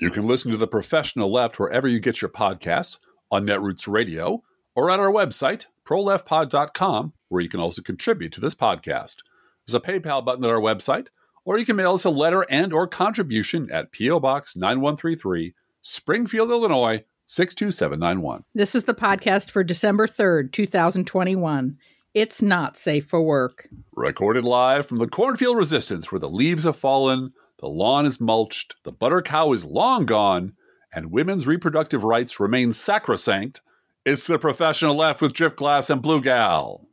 You can listen to The Professional Left wherever you get your podcasts on Netroots Radio or at our website, proleftpod.com, where you can also contribute to this podcast. There's a PayPal button at our website, or you can mail us a letter and or contribution at P.O. Box 9133, Springfield, Illinois 62791. This is the podcast for December 3rd, 2021. It's not safe for work. Recorded live from the cornfield resistance where the leaves have fallen, the lawn is mulched, the butter cow is long gone, and women's reproductive rights remain sacrosanct. It's the professional left with Driftglass and Blue Gal.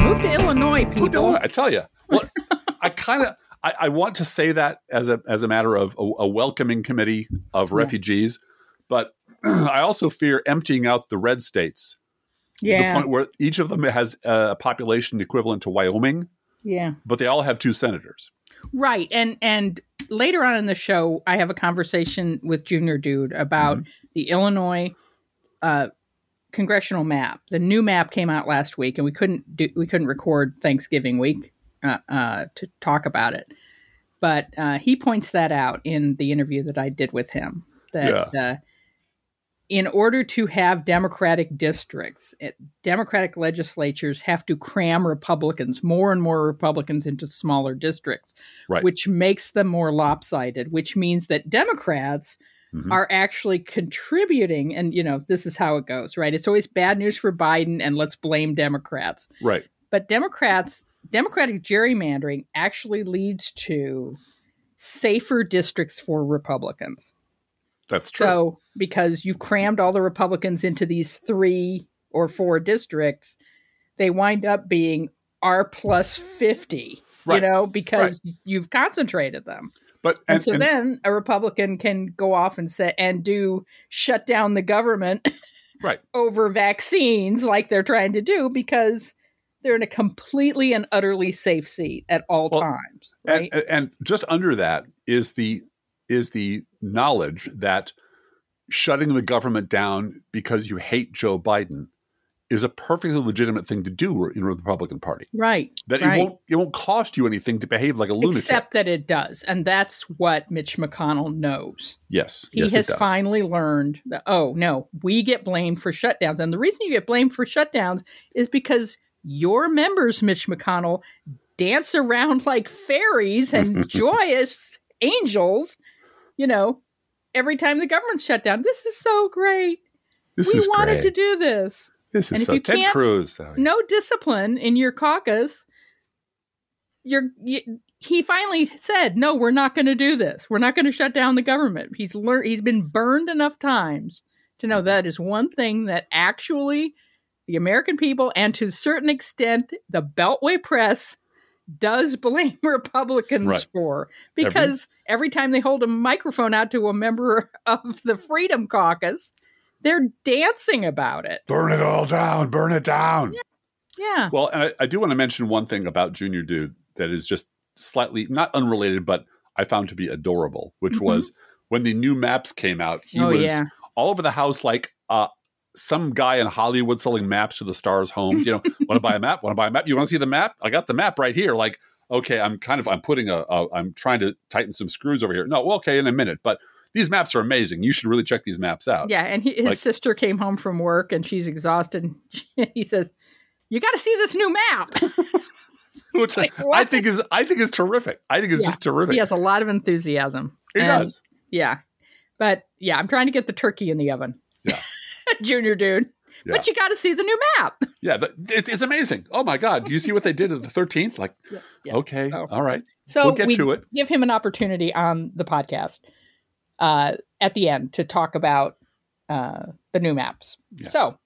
Move to Illinois, people. don't- I tell you, well, I kind of I, I want to say that as a as a matter of a, a welcoming committee of Yeah. refugees, but I also fear emptying out the red states to the point where each of them has a population equivalent to Wyoming, Yeah. but they all have two senators. Right. And and later on in the show, I have a conversation with Junior Dude about the Illinois uh, congressional map. The new map came out last week, and we couldn't do we couldn't record Thanksgiving week uh, uh, to talk about it. But uh, he points that out in the interview that I did with him. That uh, in order to have Democratic districts, Democratic legislatures have to cram Republicans, more and more Republicans, into smaller districts, Right. which makes them more lopsided, which means that Democrats Mhm. are actually contributing. And, you know, this is how it goes, right? It's always bad news for Biden, and let's blame Democrats. Right. But Democrats, Democratic gerrymandering actually leads to safer districts for Republicans. That's true. So, because you've crammed all the Republicans into these three or four districts, they wind up being R plus 50, Right. you know, because you've concentrated them. but And, and, so and- then a Republican can go off and say, and do shut down the government right. over vaccines like they're trying to do because they're in a completely and utterly safe seat at all Well, times. Right. And, and just under that is the is the knowledge that shutting the government down because you hate Joe Biden is a perfectly legitimate thing to do in the Republican Party. right. That right. it won't it won't cost you anything to behave like a lunatic. Except that it does. And that's what Mitch McConnell knows. yes, He yes, has finally learned that, oh, no, we get blamed for shutdowns. And the reason you get blamed for shutdowns is because your members, Mitch McConnell, dance around like fairies and joyous angels, you know, every time the government's shut down. This is so great. This we is wanted great. to do this. this and is if you Ted can't- Cruz. though. No discipline in your caucus. You're, you, he finally said, "No, we're not going to do this. We're not going to shut down the government." He's learned. He's been burned enough times to know mm-hmm. that is one thing that actually the American people, and to a certain extent, the Beltway press, does blame Republicans Right. for because every time they hold a microphone out to a member of the Freedom Caucus, they're dancing about it. Burn it all down. Burn it down. Yeah. Well, and I, I do want to mention one thing about Junior Dude that is just slightly not unrelated, but I found to be adorable, which Mhm. was when the new maps came out. He Oh, was yeah. all over the house like uh, some guy in Hollywood selling maps to the stars' homes. You know, want to buy a map? Want to buy a map? You want to see the map? I got the map right here. Like, okay, I'm kind of I'm putting a, a I'm trying to tighten some screws over here. No, well, okay, in a minute, but. These maps are amazing. You should really check these maps out. Yeah, and he, his Like- sister came home from work and she's exhausted. And he says, "You got to see this new map." Which Like, I think is I think is terrific. I think it's Yeah. just terrific. he has a lot of enthusiasm. He And, does. Yeah, but yeah, I'm trying to get the turkey in the oven. Yeah. Junior dude. But you got to see the new map. Yeah, it's, it's amazing. Oh my God! Do you see what they did at the thirteenth? Like, Yeah. okay, Oh. all right. So We'll get we to it. give him an opportunity on the podcast uh, at the end to talk about uh, the new maps. Yes. So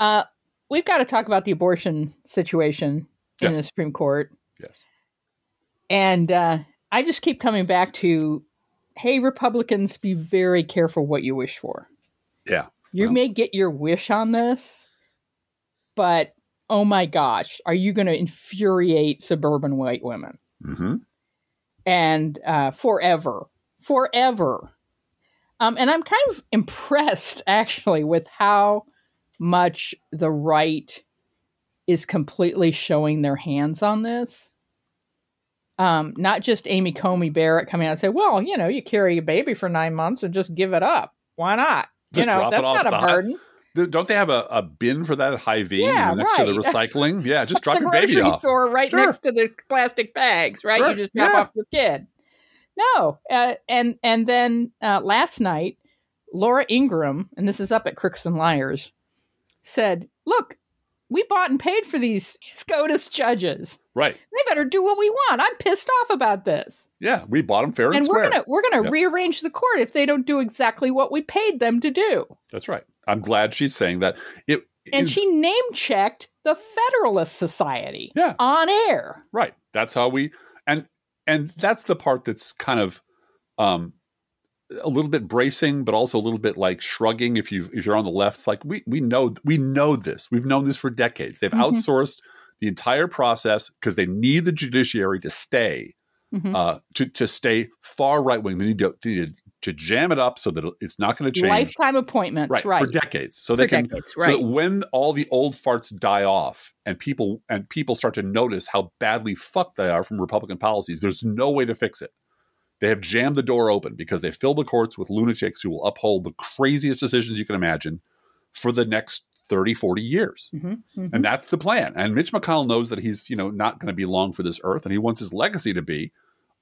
uh, we've got to talk about the abortion situation in Yes. the Supreme Court. Yes. And uh, I just keep coming back to hey, Republicans, be very careful what you wish for. Yeah. You Well. may get your wish on this, but oh my gosh, are you going to infuriate suburban white women? Mm-hmm. and uh, forever, forever. Um, and I'm kind of impressed, actually, with how much the right is completely showing their hands on this. Um, not just Amy Coney Barrett coming out and say, "Well, you know, you carry a baby for nine months and just give it up. Why not? Just you know, drop it that's off not a the high- burden." Don't they have a, a bin for that at Hy-Vee Yeah, you know, next to the recycling? Yeah, just drop your baby off. store right Sure. next to the plastic bags, right? Sure, You just drop yeah. off your kid. No, uh, and and then uh, last night, Laura Ingraham, and this is up at Crooks and Liars, said, "Look, we bought and paid for these SCOTUS judges. Right. They better do what we want. I'm pissed off about this, Yeah, we bought them fair and, and we're square. gonna we're gonna Yep. rearrange the court if they don't do exactly what we paid them to do." That's right. I'm glad she's saying that. It And it- she name checked the Federalist Society Yeah. on air. Right. That's how we and and that's the part that's kind of um a little bit bracing, but also a little bit like shrugging if you if you're on the left. It's like we we know we know this. We've known this for decades. They've Mhm. outsourced the entire process because they need the judiciary to stay Mhm. uh to to stay far right wing. They need to, they need to jam it up so that it's not going to change. Lifetime appointments, right, right? for decades so For they can decades, so right? that when all the old farts die off and people and people start to notice how badly fucked they are from Republican policies, there's no way to fix it. They have jammed the door open because they fill the courts with lunatics who will uphold the craziest decisions you can imagine for the next 30, 40 years. Mhm, mhm. And that's the plan. And Mitch McConnell knows that he's, you know, not going to be long for this earth and he wants his legacy to be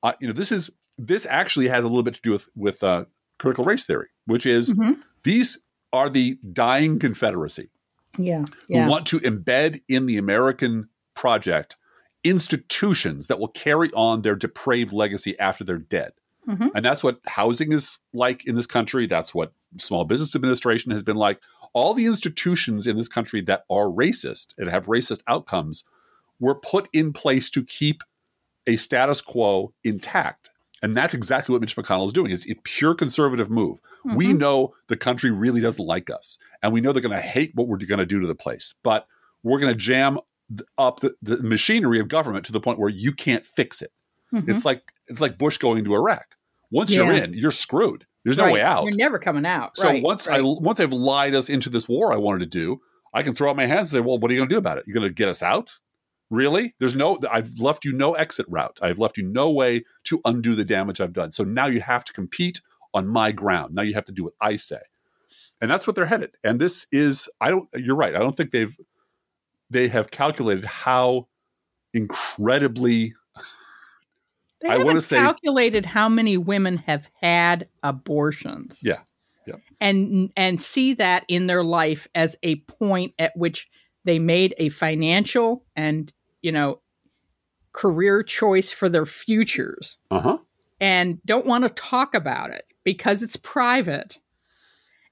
uh, you know, this is this actually has a little bit to do with with uh, critical race theory, which is Mhm. these are the dying Confederacy yeah, who want to embed in the American project institutions that will carry on their depraved legacy after they're dead. Mhm. And that's what housing is like in this country. That's what small business administration has been like. All the institutions in this country that are racist and have racist outcomes were put in place to keep a status quo intact. And that's exactly what Mitch McConnell is doing. It's a pure conservative move. We Mhm. know the country really doesn't like us, and we know they're going to hate what we're going to do to the place. But we're going to jam up the, the machinery of government to the point where you can't fix it. Mhm. It's like it's like Bush going to Iraq. Once you're in, you're screwed. There's no Right. way out. You're never coming out. So right, once right. I once they've lied us into this war I wanted to do, I can throw up my hands and say, "Well, what are you going to do about it? You're going to get us out? Really? There's no. I've left you no exit route. I've left you no way to undo the damage I've done. So now you have to compete on my ground. Now you have to do what I say, and that's what they're headed. And this is. I don't. You're right. I don't think they've. They have calculated how incredibly they I haven't wanna say- calculated how many women have had abortions. Yeah. Yeah. and and see that in their life as a point at which they made a financial and you know career choice for their futures uh huh. and don't want to talk about it because it's private.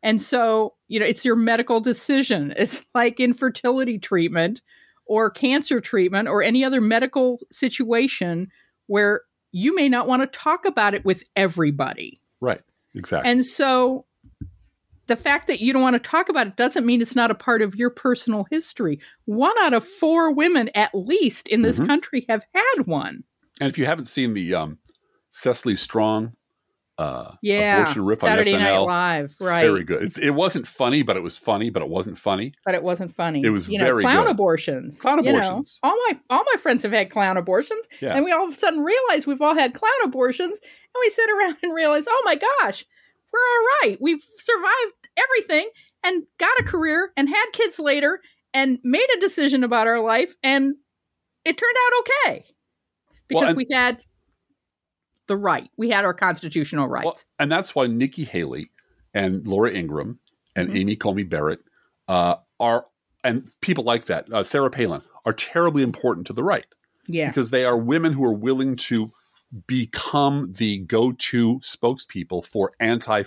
And so, you know, it's your medical decision. It's like infertility treatment or cancer treatment or any other medical situation where you may not want to talk about it with everybody. Right. Exactly. And so the fact that you don't want to talk about it doesn't mean it's not a part of your personal history. One out of four women, at least in this Mhm. country, have had one. And if you haven't seen the um, Cecily Strong uh, Yeah. abortion riff Saturday on Night Live, right. very good. It's, it wasn't funny, but it was funny, but it wasn't funny. but it wasn't funny. It was you know, very clown good. abortions. Clown you know. abortions. all my all my friends have had clown abortions, Yeah. and we all of a sudden realize we've all had clown abortions, and we sit around and realize, oh my gosh, we're all right. We've survived everything and got a career and had kids later and made a decision about our life, and it turned out okay Well, because and- we had the right. We had our constitutional rights. Well, and that's why Nikki Haley and Laura Ingraham and Mhm. Amy Coney Barrett uh, are, and people like that, uh, Sarah Palin, are terribly important to the right yeah. because they are women who are willing to become the go-to spokespeople for anti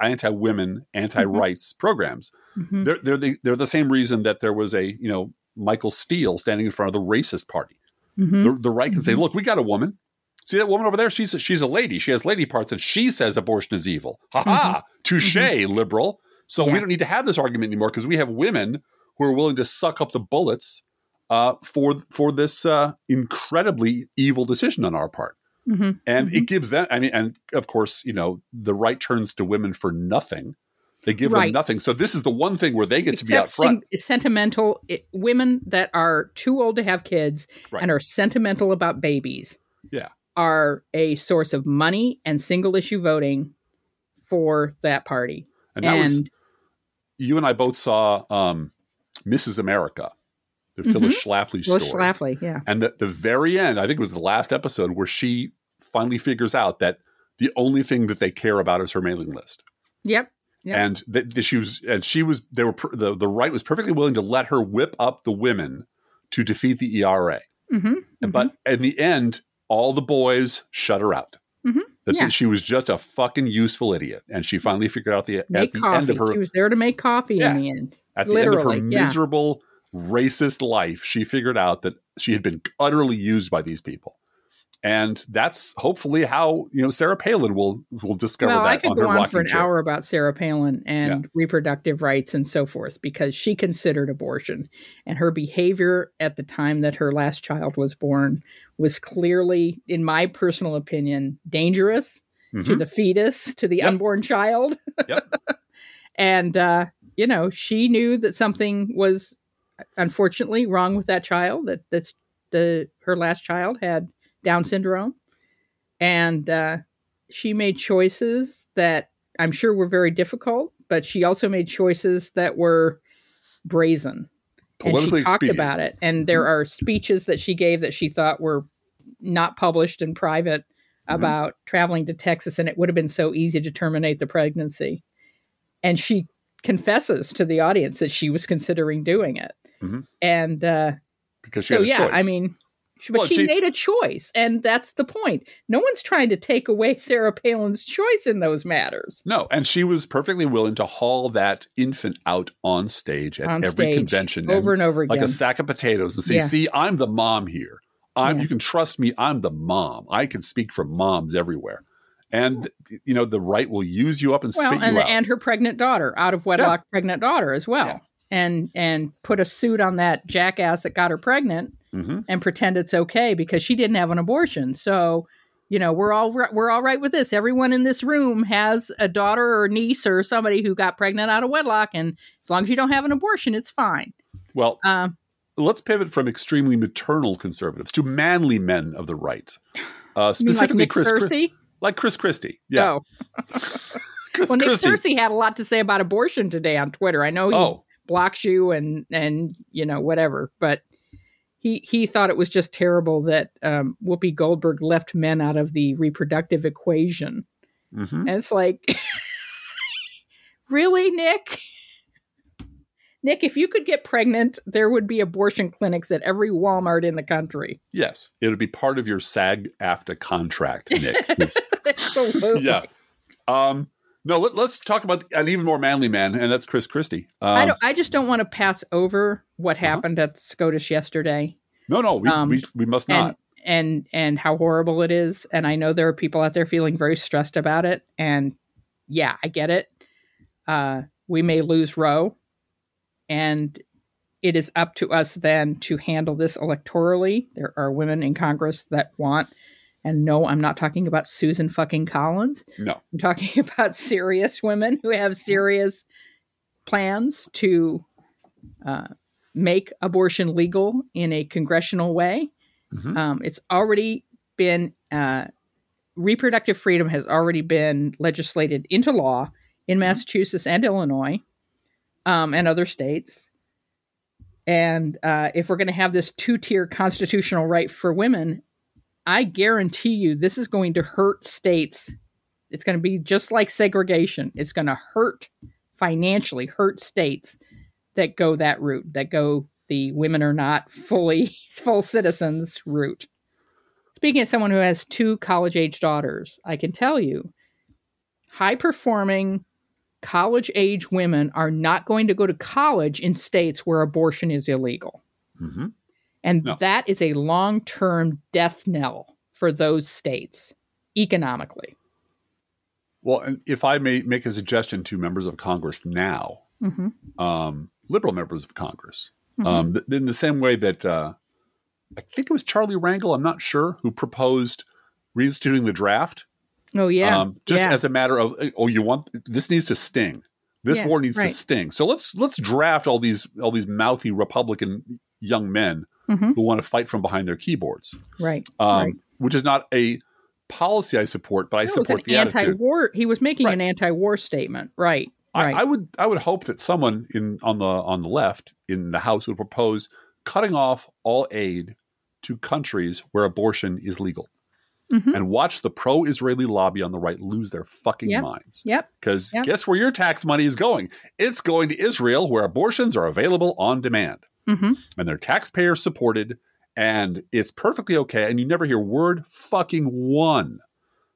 anti women anti rights programs. Mhm. They're they're the, they're the same reason that there was a you know Michael Steele standing in front of the racist party. Mhm. The, the right can say, "Look, we got a woman. See that woman over there? She's a, she's a lady. She has lady parts, and she says abortion is evil. Ha ha! Touche, liberal. So Yeah. we don't need to have this argument anymore because we have women who are willing to suck up the bullets uh, for for this uh, incredibly evil decision on our part. Mhm. And it gives them. I mean, and of course, you know, the right turns to women for nothing. They give them nothing. So this is the one thing where they get to be out front. sen- sentimental it, women that are too old to have kids Right. and are sentimental about babies. Yeah. Are a source of money and single issue voting for that party. And that was you and I both saw um, Mrs. America, the Phyllis Schlafly Mm-hmm. Phyllis story. Schlafly, yeah, And the, the very end, I think it was the last episode where she finally figures out that the only thing that they care about is her mailing list. yep, Yep. And that she was, and she was, they were, the, the right was perfectly willing to let her whip up the women to defeat the ERA. hmm But in the end, all the boys shut her out. Mhm. That Yeah. she was just a fucking useful idiot. And she finally figured out the, make at the coffee. end of her, she was there to make coffee Yeah. in the end. at the end of her yeah. miserable, racist life, she figured out that she had been utterly used by these people. And that's hopefully how you know Sarah Palin will will discover well, that I could on go on for an chair. hour about Sarah Palin and reproductive rights and so forth because she considered abortion and her behavior at the time that her last child was born was clearly, in my personal opinion, dangerous to Mhm. the fetus, to the Yep. unborn child. Yep. and uh, you know, she knew that something was unfortunately wrong with that child. That that's the her last child had Down syndrome, and uh, she made choices that I'm sure were very difficult. But she also made choices that were brazen and she talked expedient. about it and there are speeches that she gave that she thought were not published in private Mm-hmm. about traveling to Texas and it would have been so easy to terminate the pregnancy and she confesses to the audience that she was considering doing it Mhm. and uh, because she so had a yeah i mean but Well, she, she- made a choice and that's the point no one's trying to take away sarah palin's choice in those matters no, and she was perfectly willing to haul that infant out on stage at on every stage convention over and, and over again like a sack of potatoes and say, Yeah. "See, I'm the mom here. I'm. Yeah. You can trust me. I'm the mom. I can speak for moms everywhere." And you know the right will use you up and well, spit and you out. and her pregnant daughter, out of wedlock pregnant daughter as well, Yeah. And and put a suit on that jackass that got her pregnant hmm and pretend it's okay because she didn't have an abortion. So, you know, we're all we're all right with this. Everyone in this room has a daughter or niece or somebody who got pregnant out of wedlock, and as long as you don't have an abortion, it's fine. Well, Um, let's pivot from extremely maternal conservatives to manly men of the right. Uh, like specifically, Nick Chris, Chris- like Chris Christie. Yeah, Oh, Chris well, Nick Christie. Searcy had a lot to say about abortion today on Twitter. I know he Oh, blocks you and and you know whatever but he he thought it was just terrible that um, whoopi goldberg left men out of the reproductive equation mhm. and it's like really nick nick if you could get pregnant there would be abortion clinics at every walmart in the country yes, it would be part of your SAG AFTRA contract, Nick. Absolutely yeah. Um, no, let, us talk about an even more manly man, and that's Chris Christie. Um, I, don't, I just don't want to pass over what Uh-huh. happened at SCOTUS yesterday no, no, we, um, we, we must and not. and and how horrible it is and i know there are people out there feeling very stressed about it and yeah i get it uh we may lose roe and it is up to us then to handle this electorally there are women in congress that want and no i'm not talking about susan fucking collins no. i'm talking about serious women who have serious plans to uh, make abortion legal in a congressional way Mhm. um, it's already been uh, reproductive freedom has already been legislated into law in Massachusetts and Illinois um, and other states. And uh, if we're going to have this two tier constitutional right for women, I guarantee you this is going to hurt states. It's going to be just like segregation. It's going to hurt financially, hurt states that go that route, that go the women are not fully full citizens route. Speaking as someone who has two college age daughters, I can tell you high performing college age women are not going to go to college in states where abortion is illegal. hmm And No. that is a long term death knell for those states economically. Well, if I may make a suggestion to members of Congress now, Mm-hmm. um, liberal members of Congress, Mhm. um, th- in the same way that uh, I think it was Charlie Rangel, I'm not sure, who proposed reinstituting the draft. Oh, yeah. um, just yeah. as a matter of, oh, you want this needs to sting. This Yeah, war needs right. to sting. So let's let's draft all these all these mouthy Republican young men Mhm. who want to fight from behind their keyboards. Right. Um, right. Which is not a policy I support, but I That was an support the anti-war. He was making Right. an anti-war statement. Right. I, Right. I would I would hope that someone in on the on the left in the House would propose cutting off all aid to countries where abortion is legal, Mhm. and watch the pro-Israeli lobby on the right lose their fucking Yep. minds. Yep. Because Yep. guess where your tax money is going? It's going to Israel, where abortions are available on demand, hmm and they're taxpayer supported, and it's perfectly okay. And you never hear word fucking one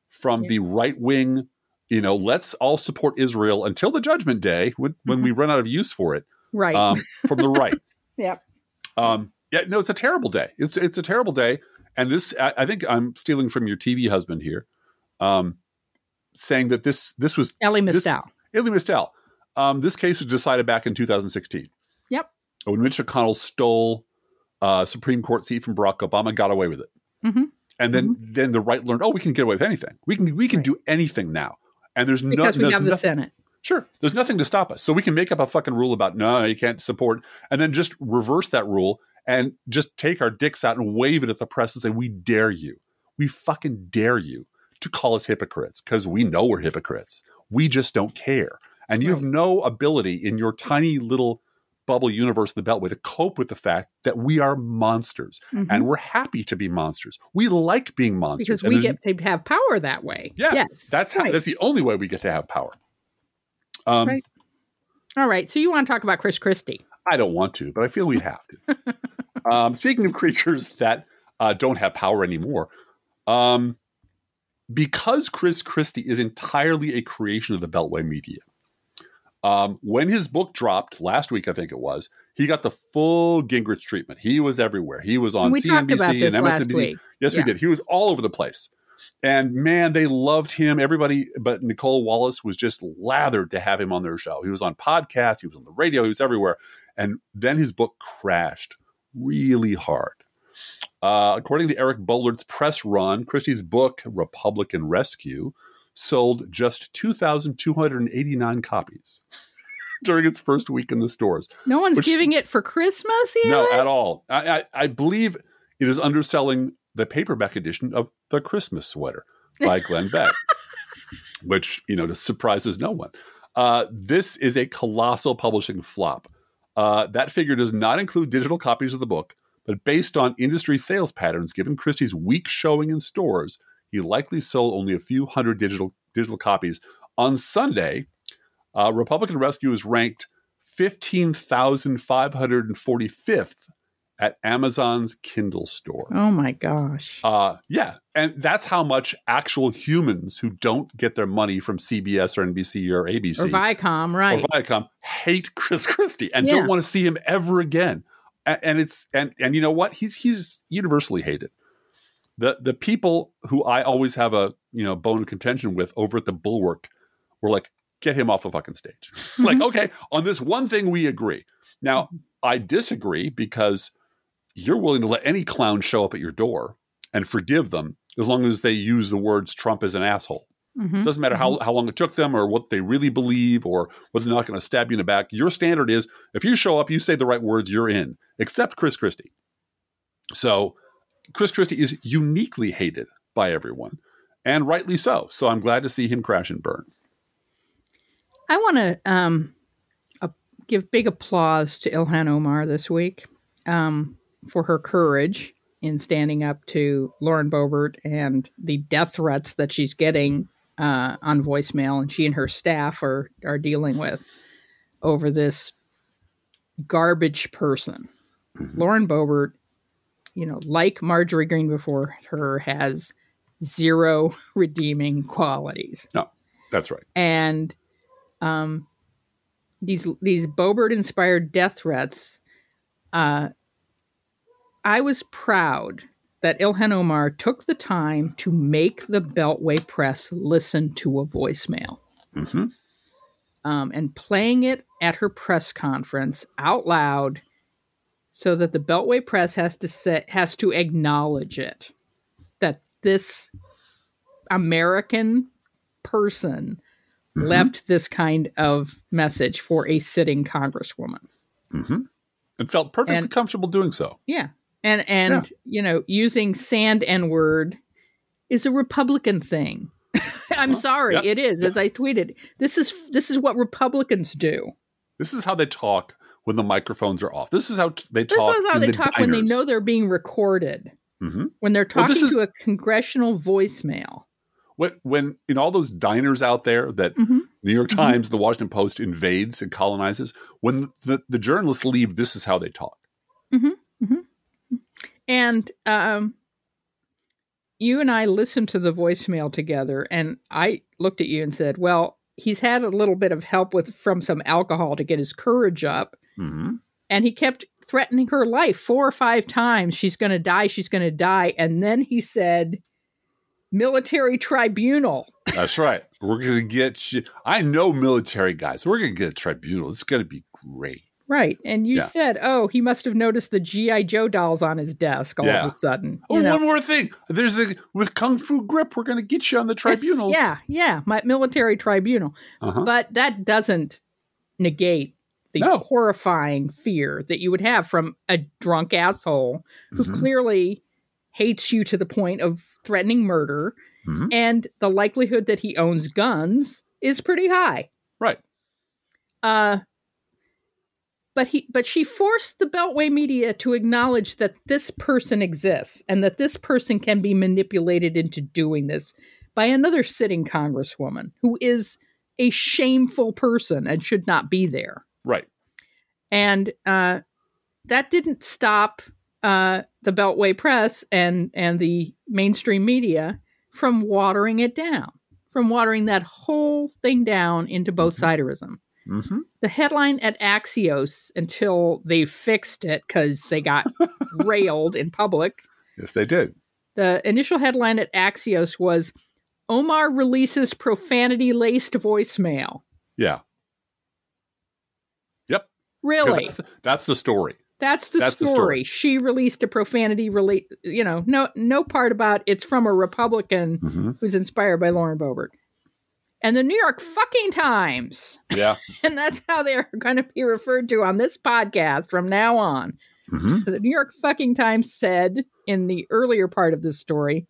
from Yeah. the right wing. You know, let's all support Israel until the judgment day when, when we run out of use for it. Right. Um, from the right. yep. Um, yeah, no, it's a terrible day. It's it's a terrible day. And this, I, I think, I'm stealing from your TV husband here, um, saying that this this was Elie Mystal. Illy Mystal. Um, this case was decided back in 2016. Yep. When Mitch McConnell stole a Supreme Court seat from Barack Obama, got away with it. Mhm. And then then the right learned, oh, we can get away with anything. We can we can Right. do anything now. And there's no, Because we there's have the nothing- Senate. Sure. There's nothing to stop us. So we can make up a fucking rule about no, you can't support, and then just reverse that rule and just take our dicks out and wave it at the press and say, we dare you. We fucking dare you to call us hypocrites because we know we're hypocrites. We just don't care. And you have no ability in your tiny little bubble universe of the Beltway to cope with the fact that we are monsters Mhm. and we're happy to be monsters. We like being monsters. because we get to have power that way. Yeah, Yes. that's how, right. that's the only way we get to have power. Um, Right. All right. So you want to talk about Chris Christie? I don't want to, but I feel we have to. um, speaking of creatures that uh, don't have power anymore, um, because Chris Christie is entirely a creation of the Beltway media. Um, when his book dropped last week, I think it was, he got the full Gingrich treatment. He was everywhere. He was on CNBC and MSNBC. Yes, Yeah. we did. He was all over the place. And man, they loved him. Everybody but Nicolle Wallace was just lathered to have him on their show. He was on podcasts, he was on the radio, he was everywhere. And then his book crashed really hard. Uh, according to Eric Boehlert's press run, Christie's book, Republican Rescue, sold just 2,289 copies during its first week in the stores. No one's Which- giving it for Christmas yet. No, at all. I, I, I believe it is underselling the paperback edition of The Christmas Sweater by Glenn Beck, which, you know, just surprises no one. Uh, this is a colossal publishing flop. Uh, that figure does not include digital copies of the book, but based on industry sales patterns, given Christie's weak showing in stores, he likely sold only a few hundred digital digital copies. On Sunday, uh, Republican Rescue is ranked 15,545th at Amazon's Kindle store. Oh my gosh. Uh, yeah. And that's how much actual humans who don't get their money from CBS or NBC or ABC or Viacom, right? or Viacom hate Chris Christie and Yeah. don't want to see him ever again. And, and it's and and you know what? He's he's universally hated. The the people who I always have a you know bone of contention with over at the Bulwark were like, get him off the fucking stage. like, okay, on this one thing we agree. Now I disagree because you're willing to let any clown show up at your door and forgive them as long as they use the words Trump is an asshole. Mhm. Doesn't matter how, how long it took them or what they really believe or whether they're not going to stab you in the back. Your standard is if you show up, you say the right words, you're in, except Chris Christie. So Chris Christie is uniquely hated by everyone, and rightly so. So I'm glad to see him crash and burn. I want to um, uh, give big applause to Ilhan Omar this week um, for her courage in standing up to Lauren Boebert and the death threats that she's getting uh, on voicemail, and she and her staff are are dealing with over this garbage person. Lauren Boebert, you know, like Marjorie Greene before her, has zero redeeming qualities No, That's right. and um, these these Boebert inspired death threats. Uh, I was proud that Ilhan Omar took the time to make the Beltway press listen to a voicemail hmm um, and playing it at her press conference out loud, so that the Beltway press has to say, has to acknowledge it that this American person Mhm. left this kind of message for a sitting congresswoman. hmm And felt perfectly And- comfortable doing so. Yeah. And and Yeah. you know, using sand and word is a Republican thing. I'm Well, sorry, yeah, it is. As I tweeted, this is this is what Republicans do. This is how they talk when the microphones are off. This is how t- they This talk. is how they the talk when they know they're being recorded. hmm When they're Well, talking this is- to a congressional voicemail. When, when in all those diners out there that Mhm. New York Mhm. Times, the Washington Post invades and colonizes, when the, the journalists leave, this is how they talk. And um, you and I listened to the voicemail together, and I looked at you and said, "Well, he's had a little bit of help with from some alcohol to get his courage up, hmm and he kept threatening her life four or five times. She's going to die. She's going to die." And then he said, "Military tribunal." That's right. We're going to get. You, I know military guys. We're going to get a tribunal. It's going to be great. Right, and you Yeah. said, "Oh, he must have noticed the GI Joe dolls on his desk all Yeah. of a sudden." Oh, you know? one more thing. There's a with kung fu grip. We're going to get you on the tribunals. yeah, yeah, my military tribunal. Uh-huh. But that doesn't negate the No. horrifying fear that you would have from a drunk asshole who Mhm. clearly hates you to the point of threatening murder, Mhm. and the likelihood that he owns guns is pretty high. Right. Uh, but he, but she forced the Beltway media to acknowledge that this person exists and that this person can be manipulated into doing this by another sitting congresswoman who is a shameful person and should not be there. Right. And uh, that didn't stop uh, the Beltway press and and the mainstream media from watering it down, from watering that whole thing down into both siderism Mm-hmm. the headline at Axios until they fixed it because they got railed in public. Yes, they did. The initial headline at Axios was Omar releases profanity laced voicemail. Yeah. Really? That's, that's the story. That's the that's the story. story. She released a profanity relate you know, no no part about it's from a Republican Mm-hmm. who's inspired by Lauren Boebert. And the New York fucking Times. Yeah. And that's how they're going to be referred to on this podcast from now on. Mm-hmm. The New York fucking Times said in the earlier part of this story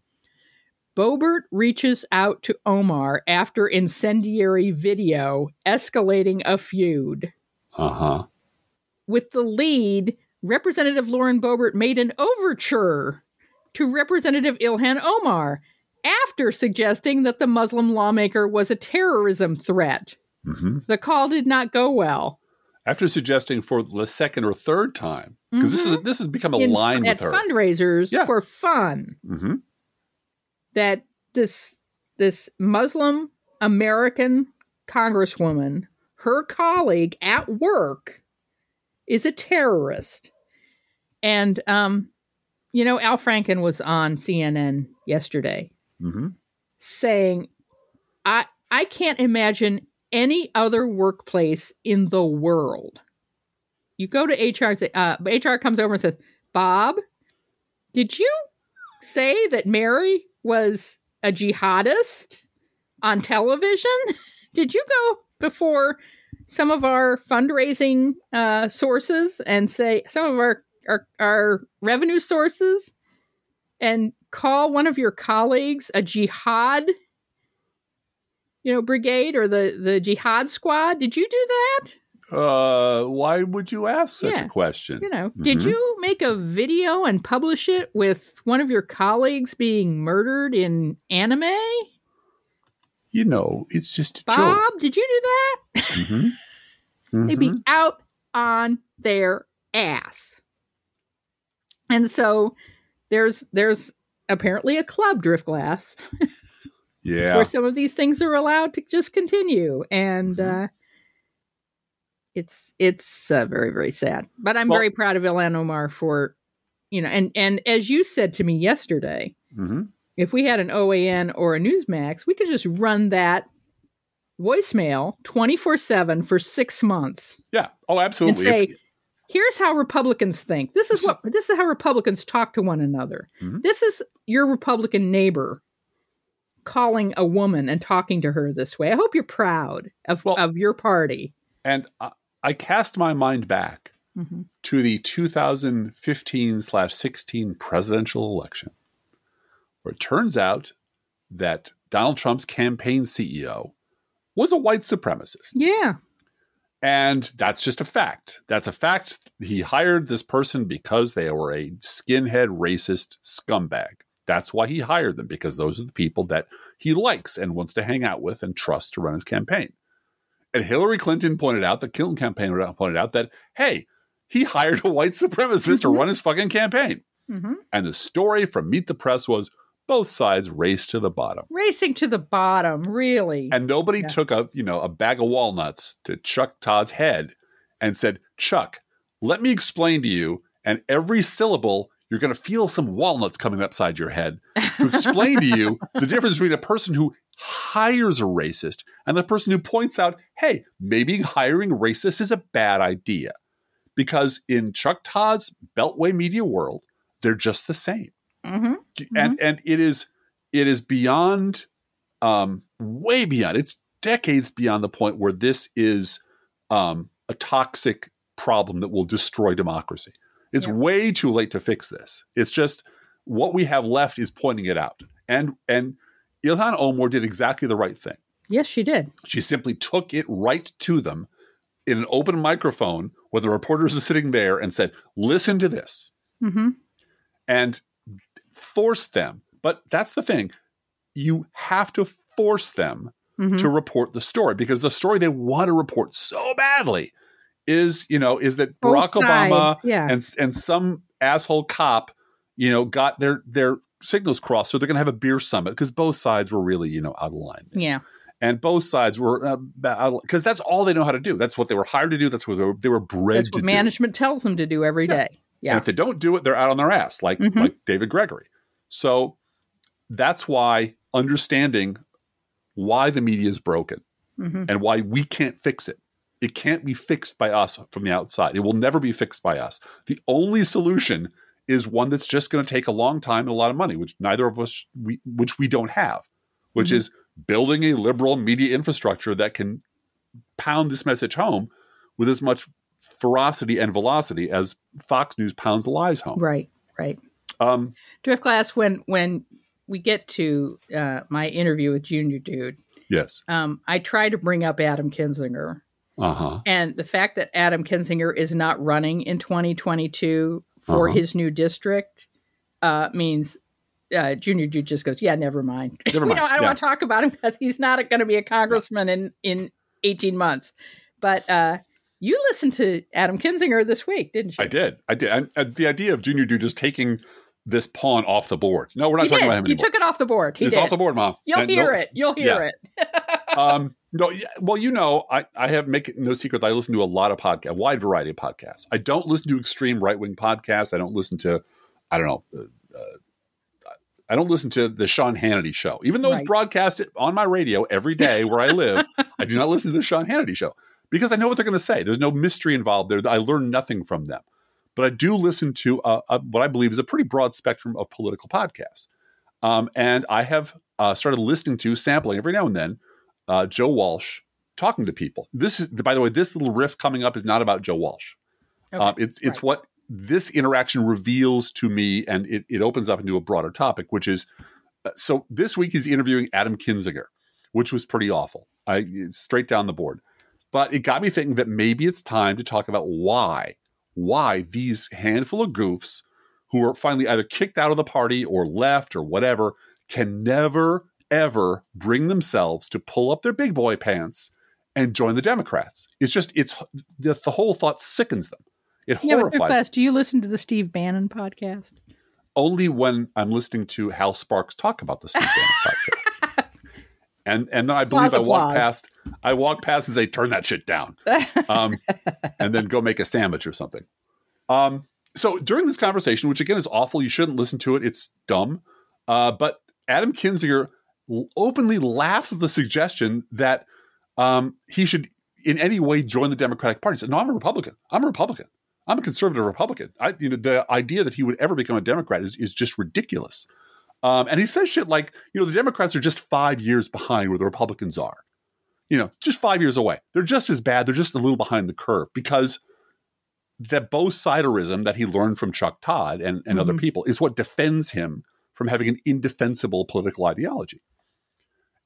Boebert reaches out to Omar after incendiary video escalating a feud. Uh huh. With the lead, Representative Lauren Boebert made an overture to Representative Ilhan Omar after suggesting that the Muslim lawmaker was a terrorism threat. Mm-hmm. The call did not go well. After suggesting for the second or third time, because this is this has become a In- line with her. fundraisers Yeah. for fun. Mm-hmm. that this this Muslim American congresswoman, her colleague at work, is a terrorist. And um, you know, Al Franken was on CNN yesterday Mm-hmm. saying, I I can't imagine any other workplace in the world. You go to HR, say, uh, HR comes over and says, Bob, did you say that Mary was a jihadist on television? Did you go before some of our fundraising uh, sources and say some of our, our our revenue sources and call one of your colleagues a jihad you know brigade or the the jihad squad did you do that Uh, why would you ask such Yeah. a question? you know did Mhm. you make a video and publish it with one of your colleagues being murdered in anime You know, it's just a bob did you do that joke. Mm-hmm. they'd be out on their ass and so there's there's apparently a club driftglass Yeah. where some of these things are allowed to just continue and Mhm. uh it's it's uh, very very sad but i'm Well- very proud of ilhan omar for you know and and as you said to me yesterday Mm-hmm. If we had an oan or a newsmax we could just run that voicemail 24-7 for six months Yeah. Oh, and absolutely. say If- here's how republicans think this is what this is how republicans talk to one another Mhm. this is your republican neighbor calling a woman and talking to her this way. I hope you're proud of Well- of your party. And I, I cast my mind back Mhm. to the 2015 slash 16 presidential election, where it turns out that Donald Trump's campaign CEO was a white supremacist. Yeah. And that's just a fact. That's a fact. He hired this person because they were a skinhead racist scumbag. That's why he hired them, because those are the people that he likes and wants to hang out with and trust to run his campaign. And Hillary Clinton pointed out, the Clinton campaign pointed out that, hey, he hired a white supremacist to Mhm. run his fucking campaign. hmm And the story from Meet the Press was both sides race to the bottom. Racing to the bottom, really. And nobody Yeah. took a, you know, a bag of walnuts to Chuck Todd's head and said, "Chuck, let me explain to you." And every syllable, you're going to feel some walnuts coming upside your head to explain to you the difference between a person who hires a racist and the person who points out, "Hey, maybe hiring racists is a bad idea." Because in Chuck Todd's Beltway media world, they're just the same hmm and and it is it is beyond um way beyond it's decades beyond the point where this is um a toxic problem that will destroy democracy. It's Yeah. way too late to fix this. It's just what we have left is pointing it out. And and ilhan omar did exactly the right thing. Yes, she did. she simply took it right to them in an open microphone where the reporters are sitting there and said listen to this. Hmm and force them. But that's the thing. You have to force them hmm to report the story because the story they want to report so badly is, you know, is that Barack Obama Yeah. and and some asshole cop, you know, got their their signals crossed, so they're going to have a beer summit because both sides were really, you know, out of line, yeah. and both sides were because that's all they know how to do. That's what they were hired to do. That's what they were, they were bred That's to what do. management tells them to do every Yeah. day. Yeah. And if they don't do it, they're out on their ass, like Mhm. like David Gregory. So that's why understanding why the media is broken hmm and why we can't fix it. It can't be fixed by us from the outside. It will never be fixed by us. The only solution is one that's just going to take a long time and a lot of money, which neither of us we which we don't have, which Mhm. is building a liberal media infrastructure that can pound this message home with as much ferocity and velocity as Fox News pounds the lies home. Right. Right. Um, Driftglass. When when we get to uh, my interview with Junior Dude, yes. um, I try to bring up Adam Kinzinger Uh huh. and the fact that Adam Kinzinger is not running in 2022 for Uh-huh. his new district uh, means uh, Junior Dude just goes, yeah, never mind. Never you know, I don't Yeah. want to talk about him because he's not going to be a congressman in in 18 months. But uh, you listened to Adam Kinzinger this week, didn't you? I did. I did. And, and the idea of Junior Dude just taking this pawn off the board. No, we're not He talking did. about him anymore. You took it off the board. He it's did. off the board, Mom. You'll And hear no- it. You'll hear it. um, no, yeah, well, you know, I, I have make it no secret that I listen to a lot of podcasts, a wide variety of podcasts. I don't listen to extreme right wing podcasts. I don't listen to, I don't know, uh, uh, I don't listen to the Sean Hannity show, even though it's Right. broadcast on my radio every day where I live. I do not listen to the Sean Hannity show because I know what they're going to say. There's no mystery involved there. I learn nothing from them. But I do listen to uh, uh, what I believe is a pretty broad spectrum of political podcasts. Um, and I have uh, started listening to, sampling every now and then, uh, Joe Walsh talking to people. This is, by the way, this little riff coming up is not about Joe Walsh. Okay. Um, it's it's Right. what this interaction reveals to me, and it, it opens up into a broader topic, which is so this week he's interviewing Adam Kinzinger, which was pretty awful. I straight down the board, but it got me thinking that maybe it's time to talk about why why these handful of goofs who are finally either kicked out of the party or left or whatever can never ever bring themselves to pull up their big boy pants and join the Democrats. It's just it's the, the whole thought sickens them. It Yeah, but horrifies class. Do you listen to the Steve Bannon podcast? only when I'm listening to Hal Sparks talk about the Steve Bannon podcast. And and then I believe Applause, I walk applause. past I walk past and say, turn that shit down. Um, and then go make a sandwich or something. Um, so during this conversation, which again is awful, you shouldn't listen to it, it's dumb. Uh, but Adam Kinzinger openly laughs at the suggestion that um, he should in any way join the Democratic Party. He said, No, I'm a Republican. I'm a Republican. I'm a conservative Republican. I, you know, the idea that he would ever become a Democrat is, is just ridiculous. Um, and he says shit like, you know, the Democrats are just five years behind where the Republicans are. You know, just five years away. They're just as bad. They're just a little behind the curve because that both siderism that he learned from Chuck Todd and, and other Mhm. people is what defends him from having an indefensible political ideology.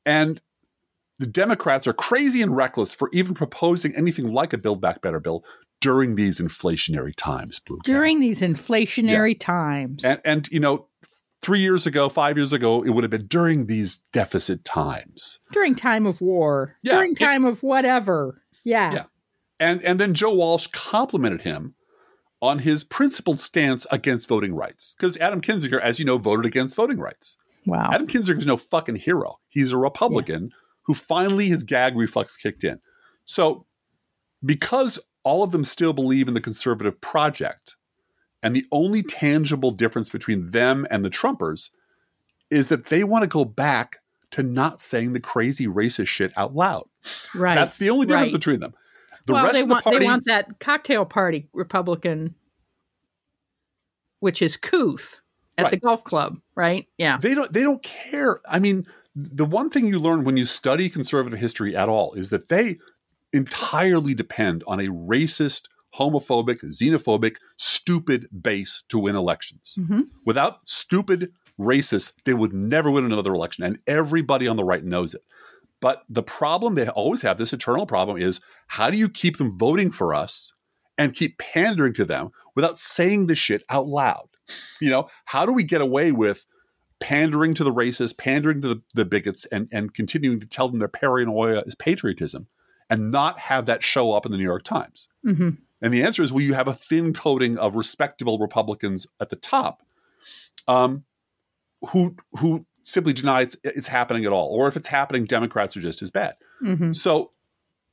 And the Democrats are crazy and reckless for even proposing anything like a Build Back Better bill during these inflationary times, Blue. During these inflationary times. and and you know, three years ago, five years ago, it would have been during these deficit times. during time of war. Yeah, during it- time of whatever. Yeah. Yeah. And and then Joe Walsh complimented him on his principled stance against voting rights. Because Adam Kinzinger, as you know, voted against voting rights. Wow. Adam Kinzinger is no fucking hero. He's a Republican who finally his gag reflex kicked in. So because all of them still believe in the conservative project, and the only tangible difference between them and the Trumpers is that they want to go back to not saying the crazy racist shit out loud. right. That's the only difference right. between them. The well, rest they of the want party, they want that cocktail party Republican, which is couth at the golf club, right? Yeah. they don't they don't care. I mean, the one thing you learn when you study conservative history at all is that they entirely depend on a racist, homophobic, xenophobic, stupid base to win elections. Mhm. Without stupid racists, they would never win another election, and everybody on the right knows it. But the problem they always have, this eternal problem, is how do you keep them voting for us and keep pandering to them without saying the shit out loud? You know, how do we get away with pandering to the racists, pandering to the, the bigots, and, and continuing to tell them their paranoia is patriotism and not have that show up in the New York Times? hmm And the answer is, well, you have a thin coating of respectable Republicans at the top, um, who who simply deny it's, it's happening at all, or if it's happening, Democrats are just as bad. hmm So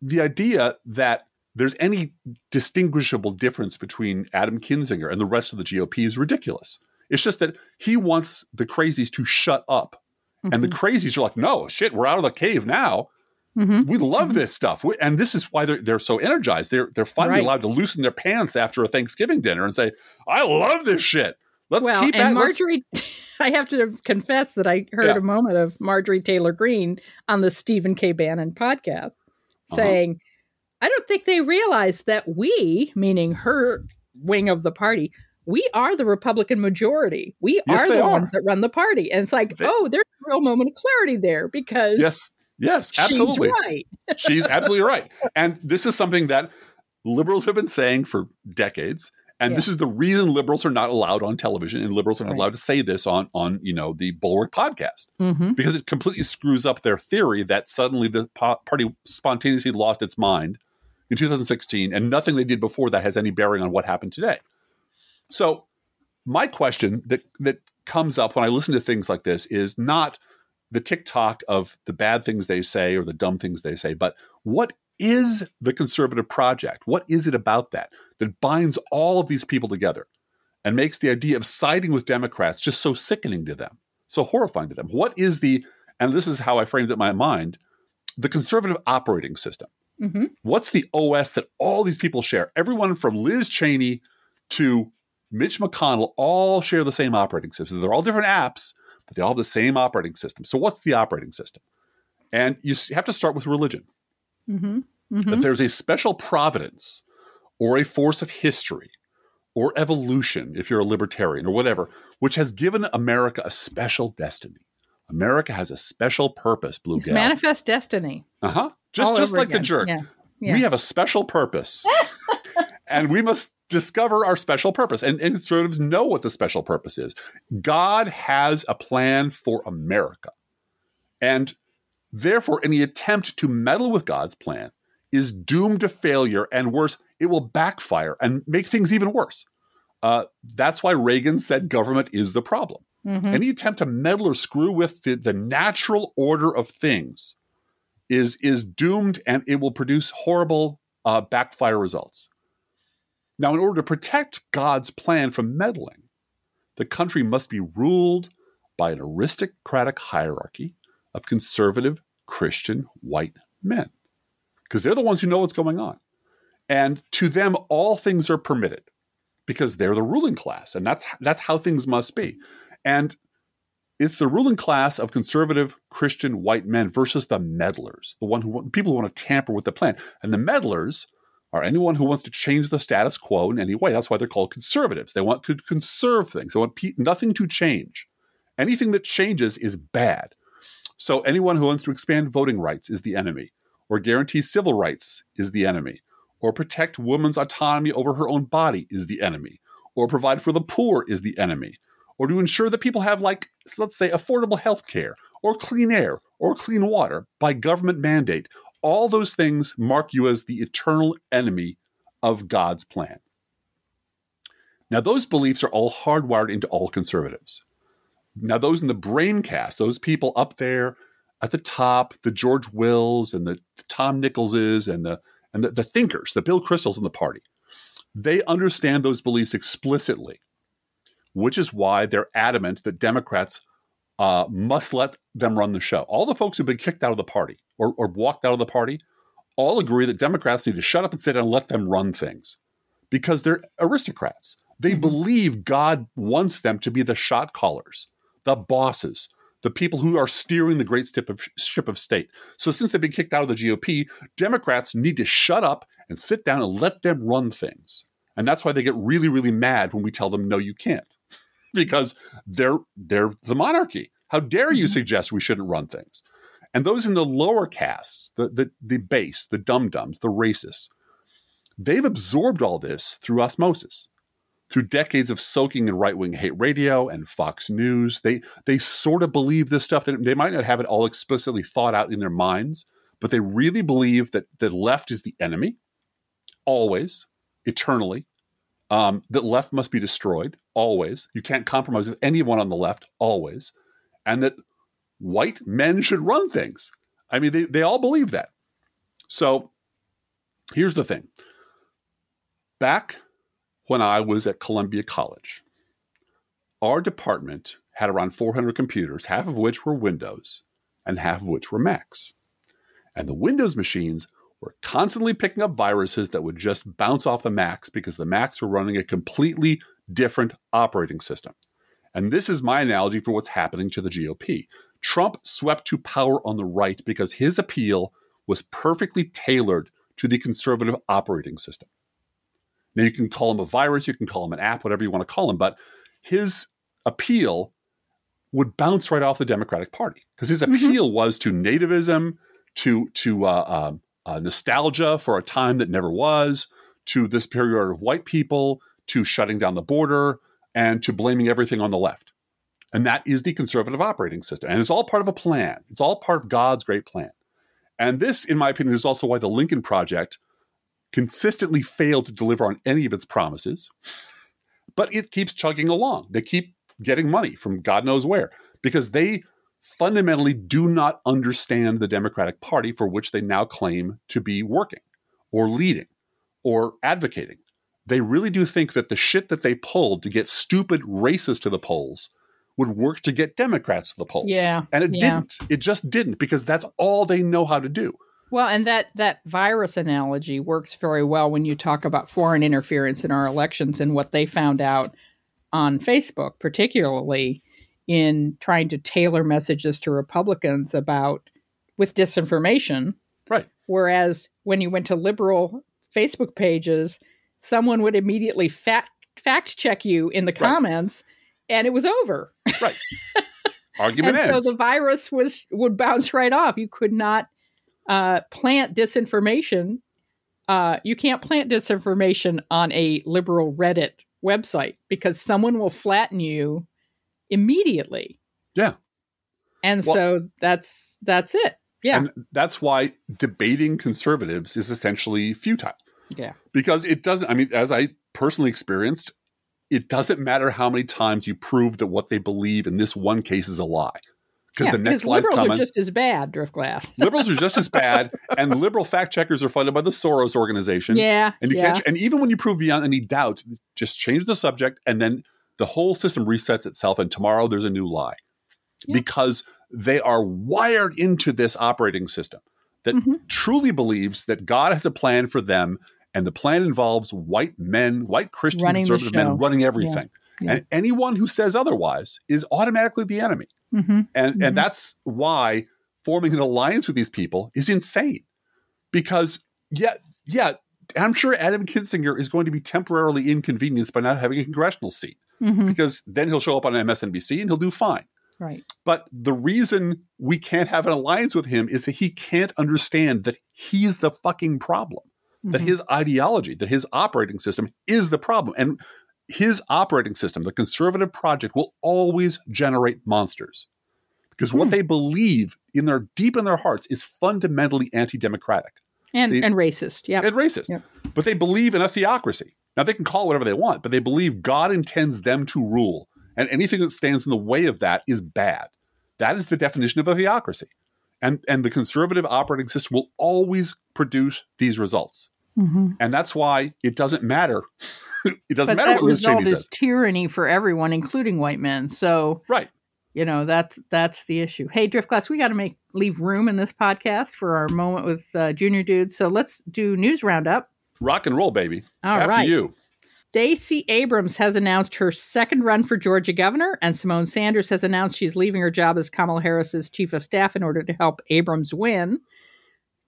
the idea that there's any distinguishable difference between Adam Kinzinger and the rest of the GOP is ridiculous. It's just that he wants the crazies to shut up. And the crazies are like, no, shit, we're out of the cave now. Hmm We love this stuff. We- And this is why they're, they're so energized. They're, they're finally Right. allowed to loosen their pants after a Thanksgiving dinner and say, I love this shit. Let's well, keep and that. Marjorie, I have to confess that I heard Yeah. a moment of Marjorie Taylor Greene on the Stephen K. Bannon podcast Uh-huh. saying, I don't think they realize that we, meaning her wing of the party, we are the Republican majority. We Yes, are the are. ones that run the party. And it's like, They- oh, there's a real moment of clarity there because Yes, yes, she's absolutely. right. She's absolutely right. And this is something that liberals have been saying for decades. And Yeah. this is the reason liberals are not allowed on television and liberals are not Right. allowed to say this on, on you know, the Bulwark podcast hmm because it completely screws up their theory that suddenly the po- party spontaneously lost its mind in 2016 and nothing they did before that has any bearing on what happened today. So my question that that comes up when I listen to things like this is not the TikTok of the bad things they say or the dumb things they say, but what is the conservative project? What is it about that that binds all of these people together and makes the idea of siding with Democrats just so sickening to them, so horrifying to them? What is the, and this is how I framed it in my mind, the conservative operating system? hmm What's the OS that all these people share? Everyone from Liz Cheney to Mitch McConnell all share the same operating system. They're all different apps, but they all have the same operating system. So, what's the operating system? And you have to start with religion. hmm That hmm there's a special providence or a force of history or evolution, if you're a libertarian or whatever, which has given America a special destiny. America has a special purpose, Blue It's Gal. manifest destiny. uh huh. Just, all just like the jerk. Yeah. Yeah. We have a special purpose. and we must discover our special purpose. And, and conservatives know what the special purpose is. God has a plan for America. And therefore, any attempt to meddle with God's plan is doomed to failure. And worse, it will backfire and make things even worse. Uh, that's why Reagan said government is the problem. Mhm. Any attempt to meddle or screw with the, the natural order of things is is doomed, and it will produce horrible uh, backfire results. Now, in order to protect God's plan from meddling, the country must be ruled by an aristocratic hierarchy of conservative Christian white men, because they're the ones who know what's going on, and to them, all things are permitted because they're the ruling class, and that's that's how things must be. And it's the ruling class of conservative Christian white men versus the meddlers, the one who people who want to tamper with the plan. And the meddlers are anyone who wants to change the status quo in any way. That's why they're called conservatives. They want to conserve things. They want pe- nothing to change. Anything that changes is bad. So anyone who wants to expand voting rights is the enemy, or guarantee civil rights is the enemy, or protect women's autonomy over her own body is the enemy, or provide for the poor is the enemy, or to ensure that people have, like, let's say, affordable health care, or clean air, or clean water by government mandate. All those things mark you as the eternal enemy of God's plan. Now, those beliefs are all hardwired into all conservatives. Now, those in the Brahmin caste, those people up there at the top, the George Wills and the, the Tom Nicholses and the and the, the thinkers, the Bill Kristols in the party, they understand those beliefs explicitly, which is why they're adamant that Democrats uh, must let them run the show. All the folks who've been kicked out of the party or, or walked out of the party all agree that Democrats need to shut up and sit down and let them run things because they're aristocrats. They mm-hmm. believe God wants them to be the shot callers the bosses, the people who are steering the great ship of, ship of state. So, since they've been kicked out of the GOP, Democrats need to shut up and sit down and let them run things. And that's why they get really, really mad when we tell them, no, you can't, because they're, they're the monarchy. How dare you mm-hmm. suggest we shouldn't run things? And those in the lower castes, the, the, the base, the dum dums, the racists, they've absorbed all this through osmosis through decades of soaking in right wing hate radio and Fox News, they they sort of believe this stuff. That they might not have it all explicitly thought out in their minds, but they really believe that the left is the enemy, always, eternally. Um, that left must be destroyed always. You can't compromise with anyone on the left always, and that white men should run things. I mean, they they all believe that. So, here's the thing. Back when I was at Columbia College. Our department had around 400 computers, half of which were Windows and half of which were Macs. And the Windows machines were constantly picking up viruses that would just bounce off the Macs because the Macs were running a completely different operating system. And this is my analogy for what's happening to the GOP. Trump swept to power on the right because his appeal was perfectly tailored to the conservative operating system. Now, you can call him a virus, you can call him an app, whatever you want to call him, but his appeal would bounce right off the Democratic Party because his mm-hmm. appeal mm-hmm. was to nativism, to to uh, uh, uh, nostalgia for a time that never was, to the superiority of white people, to shutting down the border, and to blaming everything on the left. And that is the conservative operating system. And it's all part of a plan. It's all part of God's great plan. And this, in my opinion, is also why the Lincoln Project consistently failed to deliver on any of its promises, but it keeps chugging along. They keep getting money from God knows where because they fundamentally do not understand the Democratic Party for which they now claim to be working or leading or advocating. They really do think that the shit that they pulled to get stupid racists to the polls would work to get Democrats to the polls. Yeah. And it yeah. didn't. It just didn't because that's all they know how to do. Well, and that that virus analogy works very well when you talk about foreign interference in our elections and what they found out on Facebook, particularly in trying to tailor messages to Republicans about with disinformation. Right. Whereas when you went to liberal Facebook pages, someone would immediately fact fact check you in the comments right. and it was over. Right. Argument and ends. so the virus was would bounce right off. You could not uh, plant disinformation. Uh, you can't plant disinformation on a liberal Reddit website because someone will flatten you immediately. Yeah. And well, so that's that's it. Yeah. And that's why debating conservatives is essentially futile. Yeah. Because it doesn't I mean as I personally experienced, it doesn't matter how many times you prove that what they believe in this one case is a lie because yeah, the next liberals coming. are just as bad, Driftglass. liberals are just as bad, and liberal fact checkers are funded by the Soros organization. Yeah, and you yeah. can't. And even when you prove beyond any doubt, just change the subject, and then the whole system resets itself. And tomorrow there's a new lie, yeah. because they are wired into this operating system that mm-hmm. truly believes that God has a plan for them, and the plan involves white men, white Christian running conservative men running everything. Yeah. And anyone who says otherwise is automatically the enemy. hmm And Mhm. and that's why forming an alliance with these people is insane. Because yeah, yeah, I'm sure Adam Kinzinger is going to be temporarily inconvenienced by not having a congressional seat hmm because then he'll show up on MSNBC and he'll do fine. Right. But the reason we can't have an alliance with him is that he can't understand that he's the fucking problem, that Mhm. his ideology, that his operating system is the problem. And his operating system, the conservative project, will always generate monsters because what Hmm. they believe in their deep in their hearts is fundamentally anti-democratic and the- and racist. Yeah. and racist. Yep. But they believe in a theocracy. Now they can call it whatever they want, but they believe God intends them to rule, and anything that stands in the way of that is bad. That is the definition of a theocracy. And and the conservative operating system will always produce these results. hmm And that's why it doesn't matter. it doesn't But matter that what Liz Cheney is says. tyranny for everyone, including white men. So Right. you know that's that's the issue. Hey, Driftglass, we got to make leave room in this podcast for our moment with uh, Junior Dude. So let's do news roundup. Rock and roll, baby. All After right. you. Stacey Abrams has announced her second run for Georgia governor, and Symone Sanders has announced she's leaving her job as Kamala Harris's chief of staff in order to help Abrams win.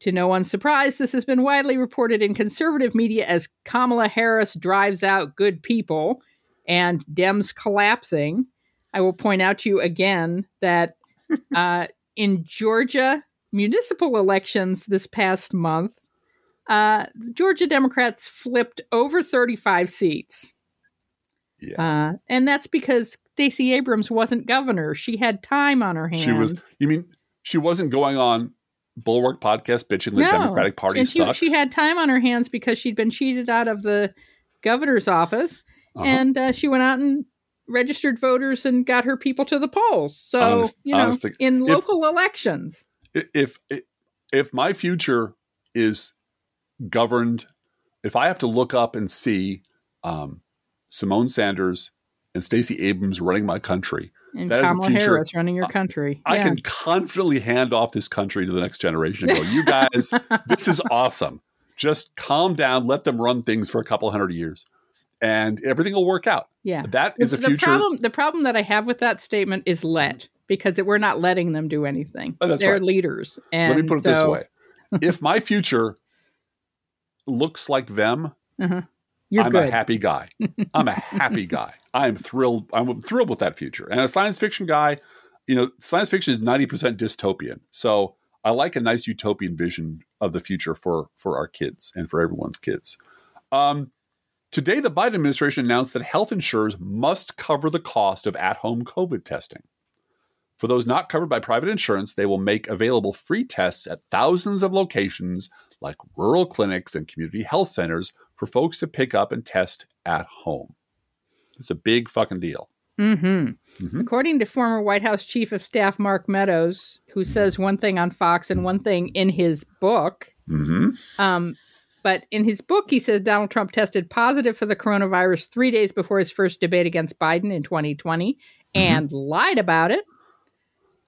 To no one's surprise, this has been widely reported in conservative media as Kamala Harris drives out good people and Dems collapsing. I will point out to you again that uh, in Georgia municipal elections this past month, uh, Georgia Democrats flipped over 35 seats. Yeah. Uh, and that's because Stacey Abrams wasn't governor. She had time on her hands. She was you mean she wasn't going on Bulwark podcast bitching the No. Democratic Party and she, sucks? she had time on her hands because she'd been cheated out of the governor's office. Uh-huh. And uh, she went out and registered voters and got her people to the polls. So, Honest- you know, honest in if- local elections. if if my future is governed if i have to look up and see um, symone sanders and stacey abrams running my country And that is a future- Harris running your country. i Yeah. can confidently hand off this country to the next generation and go you guys this is awesome just calm down let them run things for a couple hundred years and everything will work out Yeah. that is a the future problem the problem that I have with that statement is let because it, we're not letting them do anything. Oh, They're right. leaders. And let me put it this way if my future looks like them Uh-huh. You're I'm good. a happy guy. I'm a happy guy. I am thrilled. I'm thrilled with that future. And a science fiction guy, you know, science fiction is 90% dystopian. So I like a nice utopian vision of the future for for our kids and for everyone's kids. Um, today, the Biden administration announced that health insurers must cover the cost of at-home COVID testing. For those not covered by private insurance, they will make available free tests at thousands of locations like rural clinics and community health centers for folks to pick up and test at home. It's a big fucking deal. hmm Mhm. According to former White House Chief of Staff Mark Meadows, who says one thing on Fox and one thing in his book, Mm-hmm. um, but in his book, he says Donald Trump tested positive for the coronavirus three days before his first debate against Biden in 2020 and lied about it.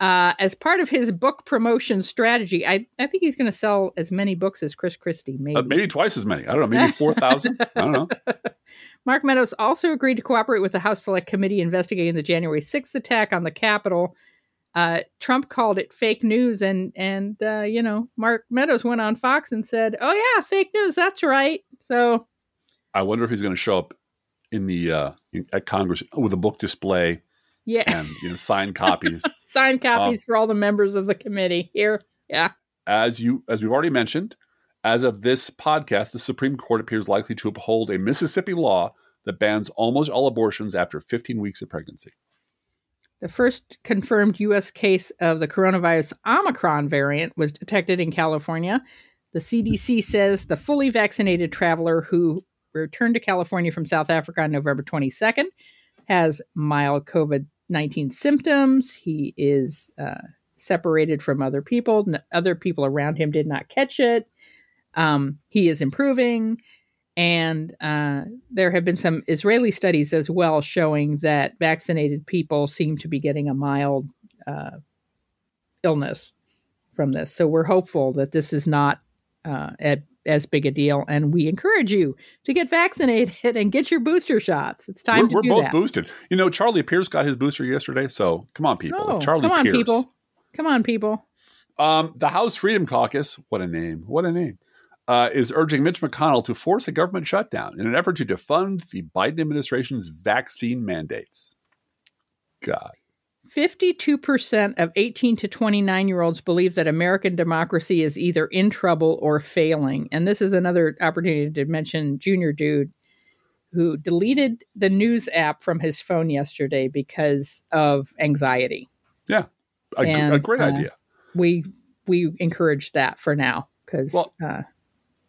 Uh, as part of his book promotion strategy, I, I think he's going to sell as many books as Chris Christie, maybe. Uh, maybe twice as many. I don't know. Maybe 4,000. I don't know. Mark Meadows also agreed to cooperate with the House Select Committee investigating the January 6th attack on the Capitol. Uh, Trump called it fake news, and and uh, you know Mark Meadows went on Fox and said, "Oh yeah, fake news. That's right." So I wonder if he's going to show up in the uh, in, at Congress with a book display yeah, and you know signed copies. signed copies Um, for all the members of the committee here. Yeah, As you as we've already mentioned, as of this podcast, the Supreme Court appears likely to uphold a Mississippi law that bans almost all abortions after 15 weeks of pregnancy. the first confirmed U.S. case of the coronavirus Omicron variant was detected in California. The CDC says the fully vaccinated traveler who returned to California from South Africa on November 22nd has mild COVID 19 symptoms. He is uh, separated from other people. Other people around him did not catch it. Um, he is improving. And uh, there have been some Israeli studies as well showing that vaccinated people seem to be getting a mild uh, illness from this. So we're hopeful that this is not uh, at, as big a deal. And we encourage you to get vaccinated and get your booster shots. It's time we're, to we're both that. boosted. You know, Charlie Pierce got his booster yesterday, so come on, people. Oh, Charlie come on, Pierce, people. Come on, people. Um, the House Freedom Caucus, what a name, what a name, uh, is urging Mitch McConnell to force a government shutdown in an effort to defund the Biden administration's vaccine mandates. God. 52% of 18 to 29 year olds believe that American democracy is either in trouble or failing. And this is another opportunity to mention Junior Dude, who deleted the news app from his phone yesterday because of anxiety. Yeah, a, gr- a great uh, idea. We we encourage that for now because Well, uh,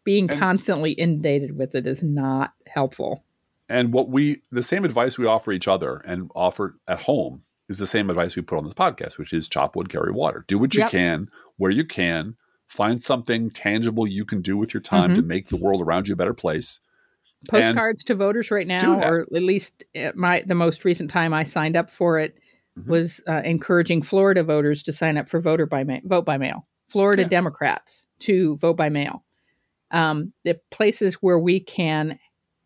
being and- constantly inundated with it is not helpful. And what we, the same advice we offer each other and offer at home is the same advice we put on this podcast, which is chop wood, carry water. Do what you Yep. can where you can. Find something tangible you can do with your time Mm-hmm. to make the world around you a better place. And postcards to voters right now, or at least at my the most recent time I signed up for it Mhm. was uh, encouraging Florida voters to sign up for voter by ma- vote by mail. Florida Yeah. Democrats to vote by mail. Um, the places where we can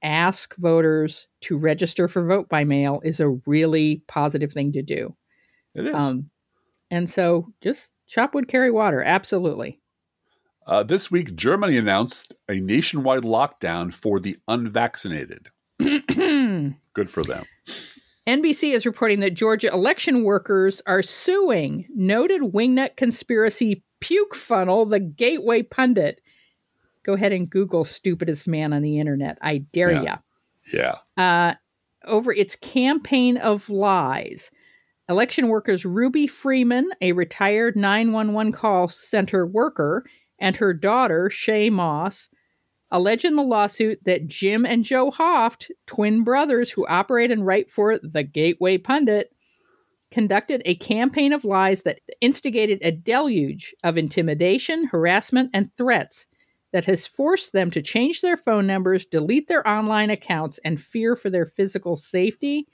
ask voters to register for vote by mail is a really positive thing to do. It is. Um, and so just chop wood, carry water. Absolutely. Uh, this week, Germany announced a nationwide lockdown for the unvaccinated. Good for them. NBC is reporting that Georgia election workers are suing noted wingnut conspiracy puke funnel, the Gateway Pundit. Go ahead and Google stupidest man on the internet. I dare Yeah. ya. Yeah. Uh, over its campaign of lies. Election workers Ruby Freeman, a retired 911 call center worker, and her daughter, Shaye Moss, allege in the lawsuit that Jim and Joe Hoft, twin brothers who operate and write for the Gateway Pundit, conducted a campaign of lies that instigated a deluge of intimidation, harassment, and threats that has forced them to change their phone numbers, delete their online accounts, and fear for their physical safety.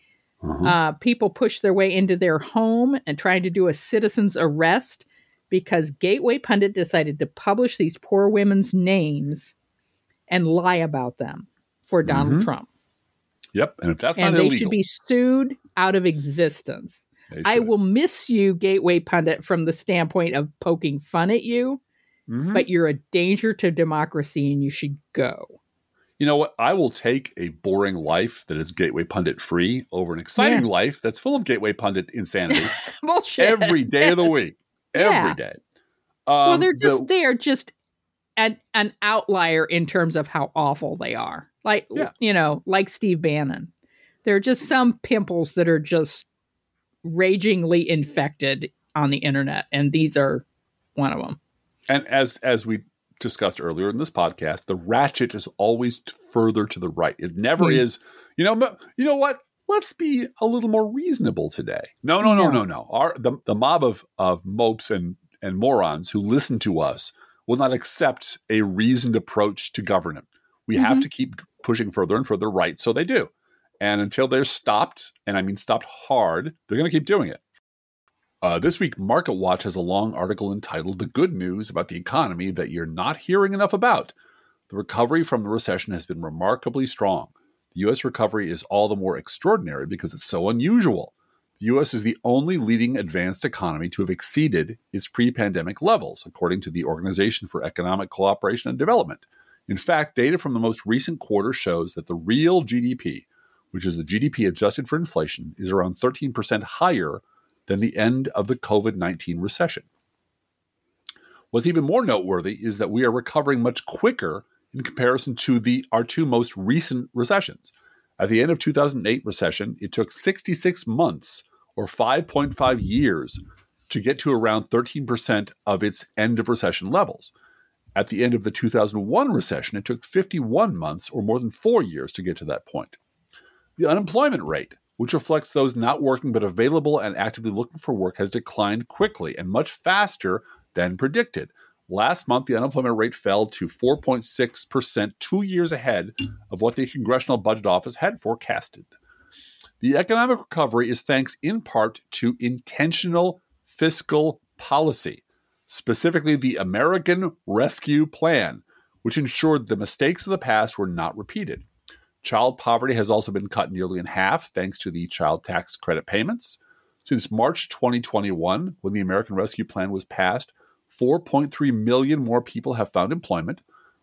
Uh-huh. Uh, people push their way into their home and trying to do a citizen's arrest because Gateway Pundit decided to publish these poor women's names and lie about them for Donald Mhm. Trump. Yep. And if that's and not they illegal, should be sued out of existence. I will miss you, Gateway Pundit, from the standpoint of poking fun at you, Mhm. but you're a danger to democracy and you should go. You know what? I will take a boring life that is Gateway Pundit free over an exciting Yeah. life that's full of Gateway Pundit insanity Bullshit. every day of the week. Every Yeah. day. well, Um, they're just the- they are just an an outlier in terms of how awful they are. Like Yeah. you know, like Steve Bannon. There are just some pimples that are just ragingly infected on the internet, and these are one of them. And as as we discussed earlier in this podcast, the ratchet is always further to the right. It never Hmm. is. You know. You know what? Let's be a little more reasonable today. No, no, no, no, No. no. Our the the mob of of mopes and and morons who listen to us will not accept a reasoned approach to government. We have Mhm. to keep pushing further and further right, so they do. And until they're stopped, and I mean stopped hard, they're going to keep doing it. Uh, this week, MarketWatch has a long article entitled The Good News About the Economy That You're Not Hearing Enough About. The recovery from the recession has been remarkably strong. The U.S. recovery is all the more extraordinary because it's so unusual. The U.S. is the only leading advanced economy to have exceeded its pre pandemic levels, according to the Organization for Economic Cooperation and Development. In fact, data from the most recent quarter shows that the real GDP, which is the GDP adjusted for inflation, is around 13% higher than the end of the COVID 19 recession. What's even more noteworthy is that we are recovering much quicker in comparison to the, our two most recent recessions. At the end of 2008 recession, it took 66 months or 5.5 years to get to around 13% of its end of recession levels. At the end of the 2001 recession, it took 51 months or more than four years to get to that point. The unemployment rate, which reflects those not working but available and actively looking for work, has declined quickly and much faster than predicted. Last month, the unemployment rate fell to 4.6%, two years ahead of what the Congressional Budget Office had forecasted. The economic recovery is thanks in part to intentional fiscal policy. specifically the American Rescue Plan, which ensured the mistakes of the past were not repeated. Child poverty has also been cut nearly in half thanks to the child tax credit payments. Since March 2021, when the American Rescue Plan was passed, 4.3 million more people have found employment.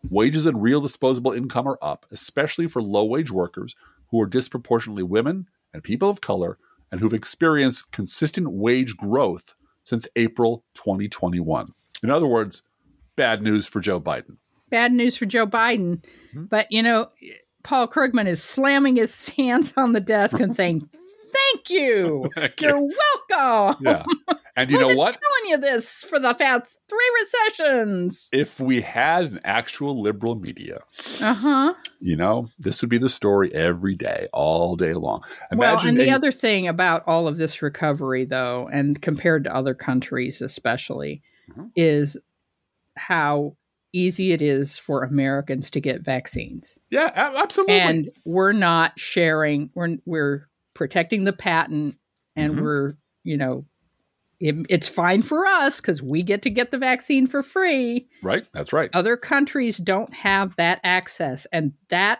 Wages and real disposable income are up, especially for low wage workers who are disproportionately women and people of color and who've experienced consistent wage growth since April 2021. In other words, bad news for Joe Biden. Bad news for Joe Biden. Mm-hmm. But, you know, Paul Krugman is slamming his hands on the desk and saying, Thank you. Thank You're welcome. Yeah. And you know what? telling you this for the past three recessions. If we had an actual liberal media, uh huh, you know, this would be the story every day, all day long. Imagine well, and the a- other thing about all of this recovery, though, and compared to other countries, especially, mm-hmm. is how easy it is for Americans to get vaccines. Yeah, absolutely. And we're not sharing. We're we're protecting the patent, and mm-hmm. we're you know it, it's fine for us because we get to get the vaccine for free. Right. That's right. Other countries don't have that access. And that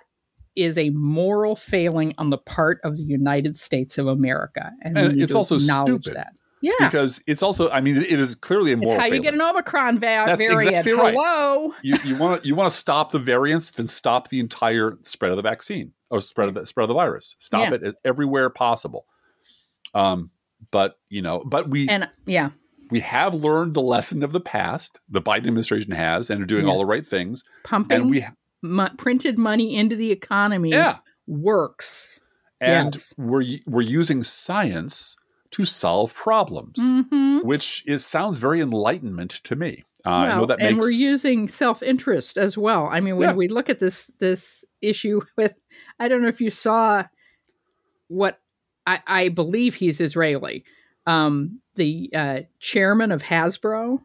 is a moral failing on the part of the United States of America. And, and it's also stupid. That. Yeah. Because it's also, I mean, it is clearly a moral. It's how failing. you get an Omicron va- That's variant. Exactly right. Hello. You you want to you want to stop the variants, then stop the entire spread of the vaccine or spread of the spread of the virus. Stop yeah. it everywhere possible. Um, but you know, but we and yeah, we have learned the lesson of the past. The Biden administration has, and are doing yeah. all the right things. Pumping and we m- printed money into the economy. Yeah. works. And yes. we're we're using science to solve problems, mm-hmm. which is sounds very enlightenment to me. Uh, well, I know that makes... and we're using self interest as well. I mean, when yeah. we look at this this issue with, I don't know if you saw what I, I believe he's Israeli. Um, the uh, chairman of Hasbro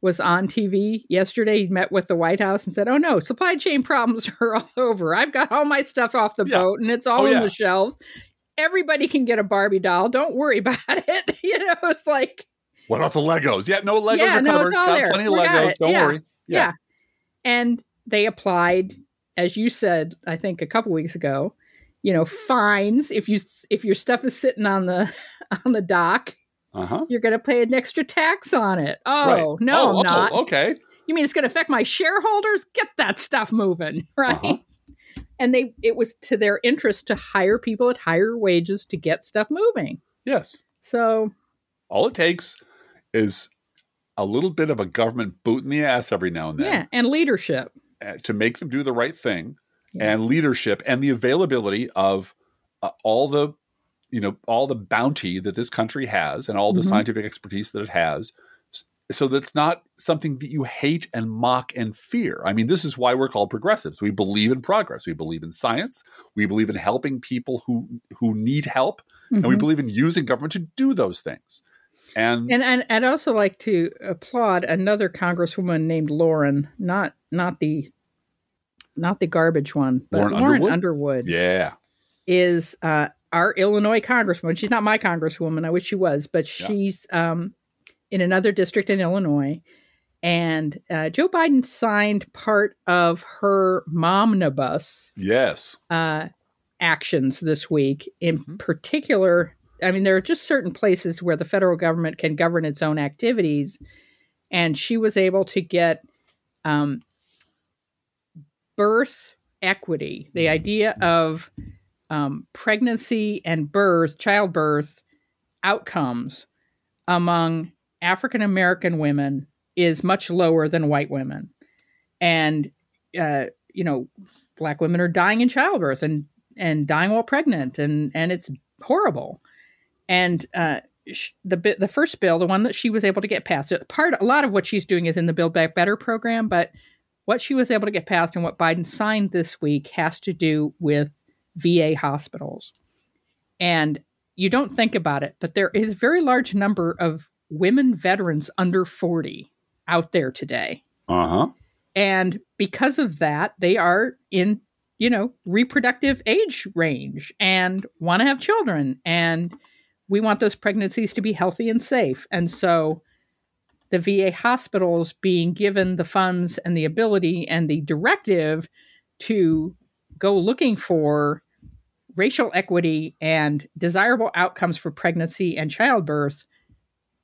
was on TV yesterday. He met with the White House and said, "Oh no, supply chain problems are all over. I've got all my stuff off the yeah. boat and it's all oh, on yeah. the shelves. Everybody can get a Barbie doll. Don't worry about it. you know, it's like." What about the Legos? Yeah, no Legos yeah, are no, covered. Got there. plenty of we Legos. Don't yeah. worry. Yeah. yeah, and they applied, as you said, I think a couple weeks ago you know fines if you if your stuff is sitting on the on the dock uh-huh. you're going to pay an extra tax on it oh right. no oh, I'm not oh, okay you mean it's going to affect my shareholders get that stuff moving right uh-huh. And they it was to their interest to hire people at higher wages to get stuff moving. Yes. So all it takes is a little bit of a government boot in the ass every now and then. Yeah and leadership. Uh, to make them do the right thing and leadership and the availability of uh, all the you know all the bounty that this country has and all the mm-hmm. scientific expertise that it has so that's not something that you hate and mock and fear. I mean, this is why we're called progressives. We believe in progress. We believe in science. We believe in helping people who who need help, mm-hmm. and we mm-hmm. believe in using government to do those things. And, and and I'd also like to applaud another congresswoman named Lauren, not not the not the garbage one, but Lauren, Lauren Underwood? Underwood. Yeah. Is uh, our Illinois congresswoman. She's not my congresswoman. I wish she was, but she's yeah. um, in another district in Illinois. And uh, Joe Biden signed part of her momnibus. Yes. Uh, actions this week. In mm-hmm. particular, I mean, there are just certain places where the federal government can govern its own activities. And she was able to get um, birth equity, the idea of um, pregnancy and birth, childbirth outcomes among African American women is much lower than white women. And, uh, you know, black women are dying in childbirth and, and dying while pregnant, and, and it's horrible. And uh, the the first bill, the one that she was able to get passed, part a lot of what she's doing is in the Build Back Better program, but what she was able to get passed and what Biden signed this week has to do with VA hospitals. And you don't think about it, but there is a very large number of women veterans under 40 out there today. Uh huh. And because of that, they are in, you know, reproductive age range and want to have children. And we want those pregnancies to be healthy and safe. And so the VA hospitals being given the funds and the ability and the directive to go looking for racial equity and desirable outcomes for pregnancy and childbirth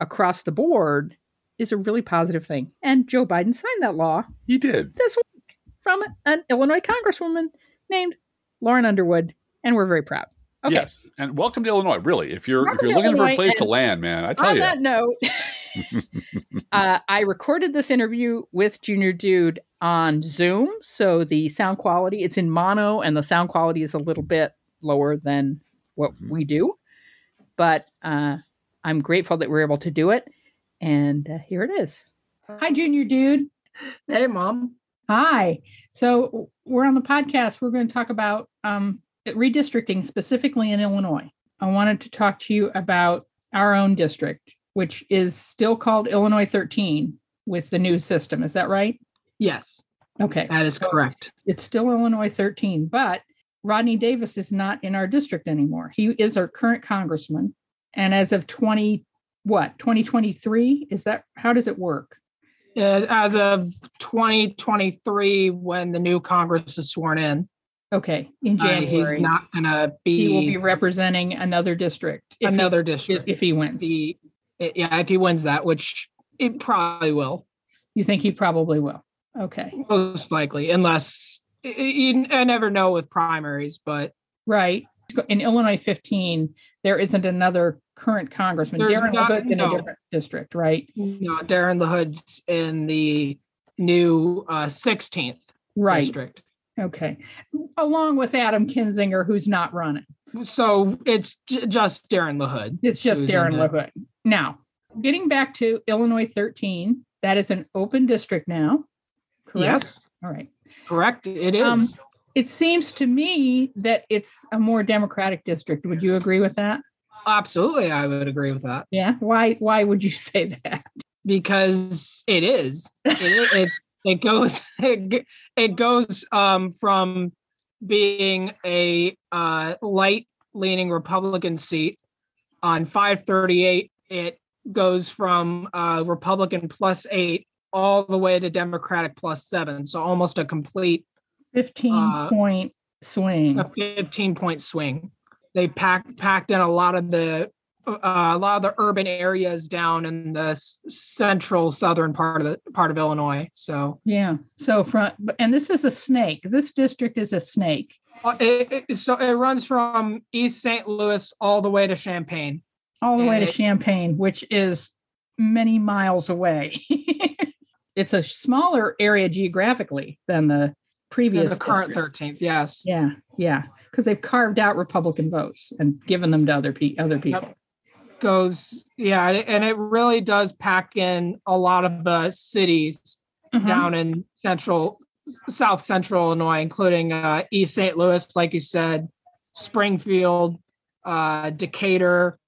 across the board is a really positive thing. And Joe Biden signed that law He did. this week from an Illinois congresswoman named Lauren Underwood, and we're very proud. Okay. Yes, and welcome to Illinois. Really, if you're Welcome if you're looking for a place to land, man, I tell On you, that note, uh, I recorded this interview with Junior Dude on Zoom, so the sound quality it's in mono, and the sound quality is a little bit lower than what Mhm. we do. But uh, I'm grateful that we're able to do it, and uh, here it is. Hi, Junior Dude. Hey, mom. Hi. So we're on the podcast. We're going to talk about um, redistricting, specifically in Illinois. I wanted to talk to you about our own district, which is still called Illinois 13 with the new system. Is that right? Yes, Okay. that is correct. It's still Illinois 13, but Rodney Davis is not in our district anymore. He is our current congressman. And as of 20, what, 2023? Is that how does it work? Uh, As of 2023, when the new Congress is sworn in, Okay. In uh, January. he's not going to be. he will be representing another district if he- another district. if he wins. The, yeah, if he wins that, which it probably will, you think he probably will? Okay, most likely, unless you, I never know with primaries, but right. In Illinois 15, there isn't another current congressman. There's Darren not- LaHood's in no. a different district, right? No, Darren LaHood's in the new uh, 16th Right. district. Okay. Along with Adam Kinzinger, who's not running. So it's j- just Darren LaHood. It's just Darren. LaHood. Now, getting back to Illinois 13, that is an open district now. Correct? Yes, All right. correct. It is. Um, It seems to me that it's a more democratic district. Would you agree with that? Absolutely, I would agree with that Yeah. Why why would you say that? because it is. It it, it goes it, it goes um, from being a uh, light leaning Republican seat on 538. It goes from uh, Republican plus eight all the way to Democratic plus seven. So almost a complete 15 Uh, point swing. a 15 point swing. They packed packed in a lot of the uh, a lot of the urban areas down in the central southern part of the part of Illinois. So Yeah. So from and this is a snake. This district is a snake. uh, it, it- so it runs from East St. Louis all the way to Champaign. all the way to Eh. Champaign, which is many miles away. it's a smaller area geographically than the previous the current district. 13th. Yes. Yeah, yeah, because they've carved out Republican votes and given them to other pe- other people. Goes yeah, and it really does pack in a lot of the cities Mhm. down in central south central illinois including uh, east st louis like you said springfield uh, decatur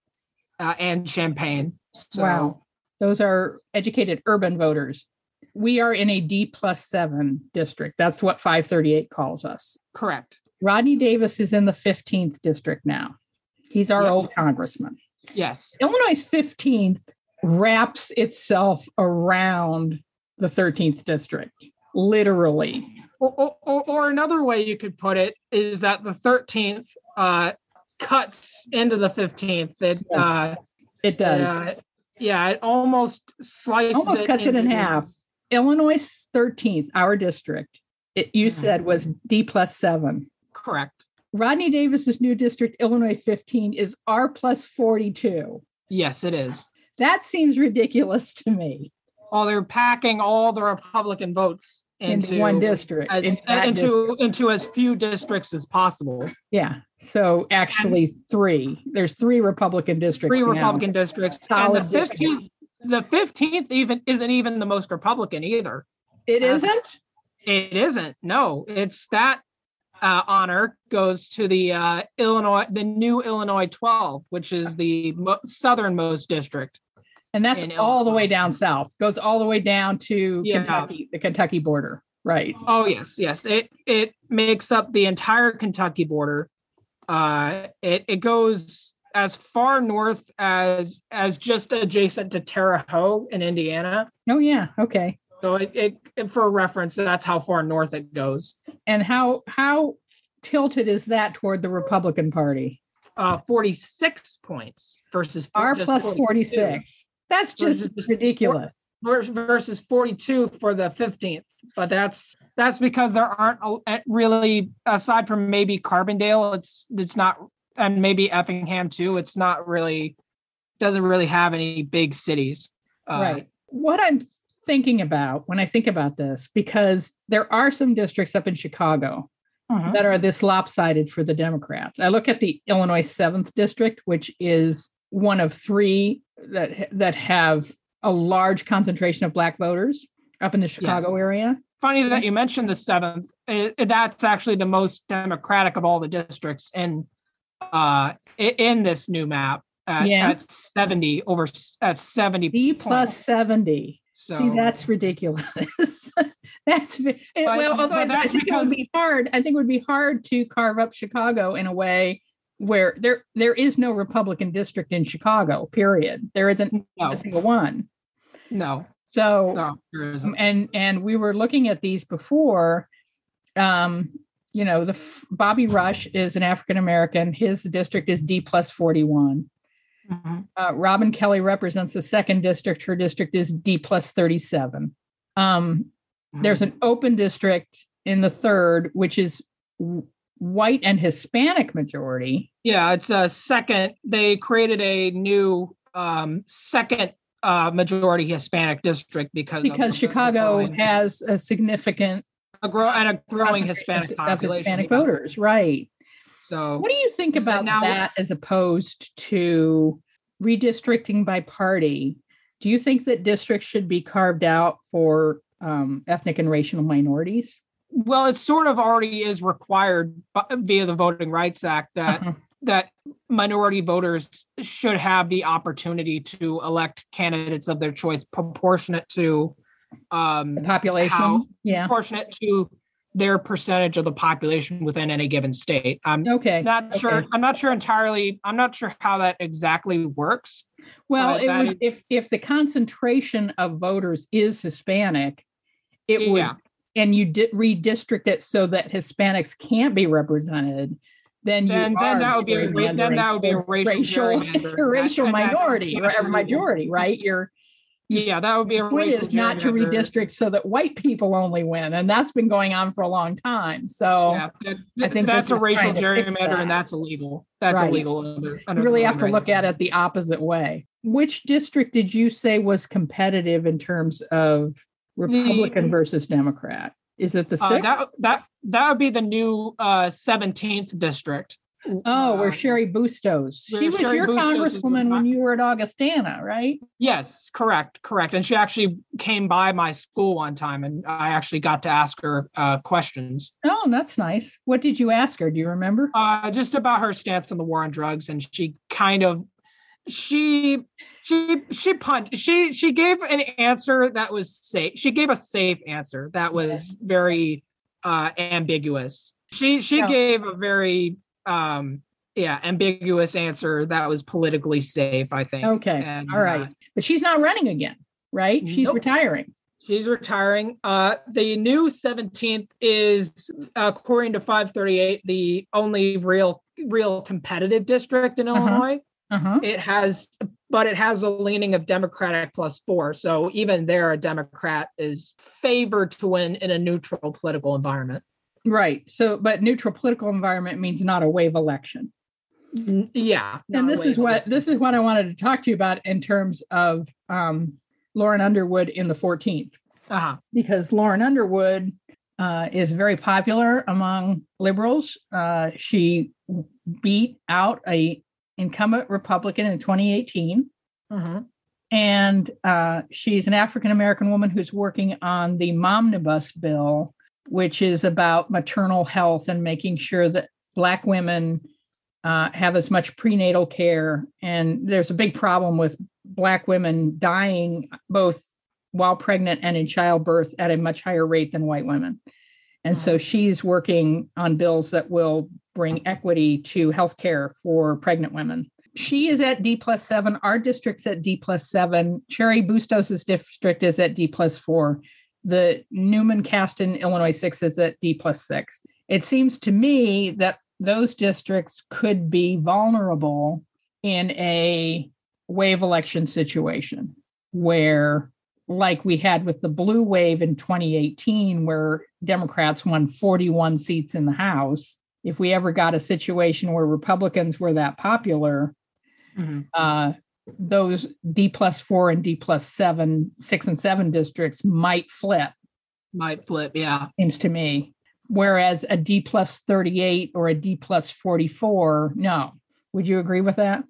uh, and champaign so Wow, those are educated urban voters. We are in a D plus seven district. That's what 538 calls us. correct Rodney Davis is in the 15th district now. He's our Yep. old congressman. yes Illinois' 15th wraps itself around the 13th district, literally. or, or, or- another way you could put it is that the 13th uh, cuts into the 15th it Yes, uh, It does. uh, yeah it almost slices Almost cuts it in half. Illinois' 13th, our district, it, you Mhm. said was D plus seven. correct Rodney Davis's new district, Illinois 15, is R plus 42. yes it is That seems ridiculous to me. well they're packing all the republican votes Into, into one district. as, in into district. into as few districts as possible. Yeah. So actually, three. There's three Republican districts. Three now. Republican districts, Solid and the fifteenth, the fifteenth even isn't even the most Republican either. It isn't? It isn't. No, it's that uh, honor goes to the uh, Illinois, the new Illinois twelve, which is the mo- southernmost district. And that's all the way down south. Goes all the way down to Yeah. Kentucky, the Kentucky border. Right. Oh yes, yes. It it makes up the entire Kentucky border. Uh, it it goes as far north as as just adjacent to Terre Haute in Indiana. Oh yeah, okay. So it, it, it for reference, that's how far north it goes. And how how tilted is that toward the Republican Party? Uh, 46 points versus R plus 46. That's just Versus- ridiculous. vers- versus 42 for the 15th. But that's that's because there aren't really aside from maybe Carbondale, it's it's not and maybe Effingham too. It's not really doesn't really have any big cities. Uh, right. What I'm thinking about when I think about this, because there are some districts up in Chicago mhm. that are this lopsided for the Democrats. I look at the Illinois 7th district, which is one of three that that have a large concentration of black voters up in the Chicago area. Funny that you mentioned the seventh. It- it- that's actually the most democratic of all the districts in uh in this new map at, Yeah. at 70 over at 70 B plus points. 70. So See, that's ridiculous. that's it- But- well, although but I, that's think it would be hard. I think it would be hard to carve up Chicago in a way where there there is no Republican district in Chicago. Period. There isn't no, a single one. no, So no, there isn't. and and we were looking at these before. Um, you know, the Bobby Rush is an African American. His district is D plus forty one. Mhm. Uh, Robin Kelly represents the second district. Her district is D plus 37. Um, there's an open district in the third, which is white and Hispanic majority. Yeah, it's a second. They created a new um, second uh, majority Hispanic district because Because Chicago has a significant a grow and a growing Hispanic of population. Hispanic voters, right? So What do you think about now- that as opposed to redistricting by party? Do you think that districts should be carved out for um, ethnic and racial minorities? well, it sort of already is required via the Voting Rights Act that Uh-huh. that minority voters should have the opportunity to elect candidates of their choice proportionate to um, The population, yeah. proportionate to their percentage of the population within any given state. I'm Okay. not sure. I'm not sure entirely. I'm not sure how that exactly works. Well, But it that would, if if the concentration of voters is Hispanic, it would, and you di- redistrict it so that Hispanics can't be represented, then you Then, then that would be a then that would be a racial racial, racial And that- and that's- minority or majority, right? You're Yeah, that would be a the point is not to redistrict so that white people only win, and that's been going on for a long time. So Yeah, that- I think that's a racial gerrymander, that. and that's illegal. That's Right. illegal. Under, you really have to voting look rights at it the opposite way. Which district did you say was competitive in terms of Republican versus Democrat? Is it the Uh, sixth? that that that would be the new uh, 17th district. Oh, where Uh, Cheri Bustos. She was Cheri your Bustos congresswoman when you were at Augustana, right? Yes, correct, correct. And she actually came by my school one time, and I actually got to ask her uh, questions, Oh, that's nice. What did you ask her? Do you remember? uh, just about her stance on the war on drugs, and she kind of, she, she, she punched. She she gave an answer that was safe. She gave a safe answer that was very uh, ambiguous. She she Yeah. gave a very um yeah ambiguous answer that was politically safe. I think. Okay. And, All right. uh, But she's not running again, right? She's Nope. retiring. She's retiring. Uh, the new 17th is, according to 538, the only real, real competitive district in Uh-huh. Illinois. Uh-huh. It has, but it has a leaning of Democratic plus four. So even there, a Democrat is favored to win in a neutral political environment. Right. So, but neutral political environment means not a wave election. Yeah. and this is what election. this is what I wanted to talk to you about in terms of um, Lauren Underwood in the 14th, Uh-huh. because Lauren Underwood uh, is very popular among liberals. Uh, she beat out a incumbent Republican in 2018, Mhm. and uh, she's an African American woman who's working on the Momnibus bill, which is about maternal health and making sure that Black women uh, have as much prenatal care. And there's a big problem with Black women dying both while pregnant and in childbirth at a much higher rate than white women. And so she's working on bills that will bring equity to healthcare for pregnant women. she is at D plus seven. Our district's at D plus seven. Cheri Bustos's district is at D plus four. The Newman Casten Illinois six is at D plus six. It seems to me that those districts could be vulnerable in a wave election situation where like we had with the blue wave in 2018 where democrats won 41 seats in the house if we ever got a situation where republicans were that popular mm-hmm. uh, those d plus four and d plus seven six and seven districts might flip. Might flip yeah. Seems to me. Whereas a d plus 38 or a d plus 44 no. Would you agree with that?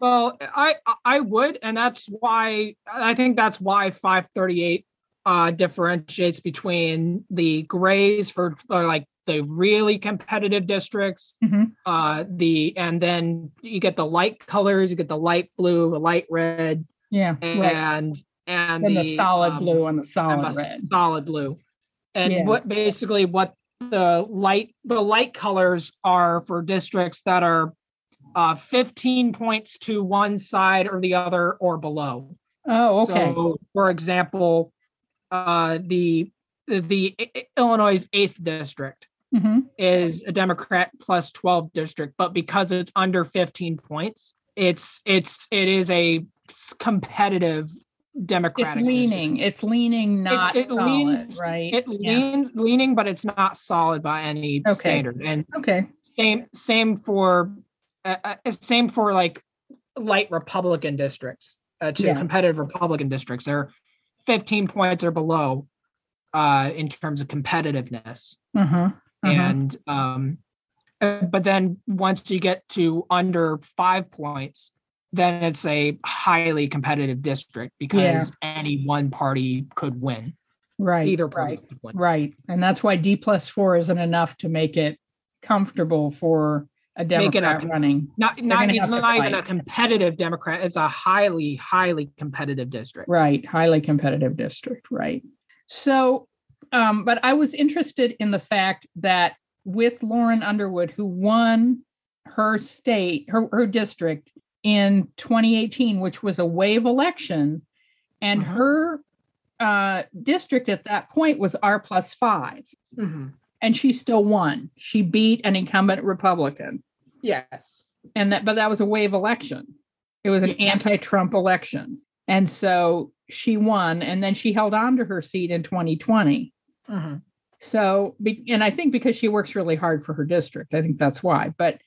Well, I I would, and that's why I think that's why 538 uh, differentiates between the grays for like the really competitive districts, mm-hmm. uh, the and then you get the light colors, you get the light blue, the light red, yeah, and right. and, and the, the, solid um, blue and the solid and red, solid blue, and yeah. what basically what the light the light colors are for districts that are uh, 15 points to one side or the other or below. Oh, okay. So, for example, uh, the the Illinois eighth district mm-hmm. is a Democrat plus 12 district, but because it's under 15 points, it's it's it is a competitive Democratic. It's leaning. District. It's leaning, not it's, it solid, leans, right? It yeah. leans leaning, but it's not solid by any okay. standard. And okay, same same for uh, uh, same for like light Republican districts uh, to yeah. competitive Republican districts. They're 15 points or below uh, in terms of competitiveness. Uh-huh. Uh-huh. And um, uh, but then once you get to under five points, then it's a highly competitive district because yeah. any one party could win. Right. Either party right. Right. And that's why D plus four isn't enough to make it comfortable for a Democrat a, running. Not not it's not even a competitive Democrat. It's a highly highly competitive district. Right, highly competitive district. Right. So, um, but I was interested in the fact that with Lauren Underwood, who won her state, her her district in 2018, which was a wave election, and uh-huh. her uh, district at that point was R plus 5 mm-hmm and she still won. She beat an incumbent Republican. Yes. And that but that was a wave election. It was an yeah. anti-Trump election. And so she won and then she held on to her seat in 2020. Uh-huh. So and I think because she works really hard for her district. I think that's why. But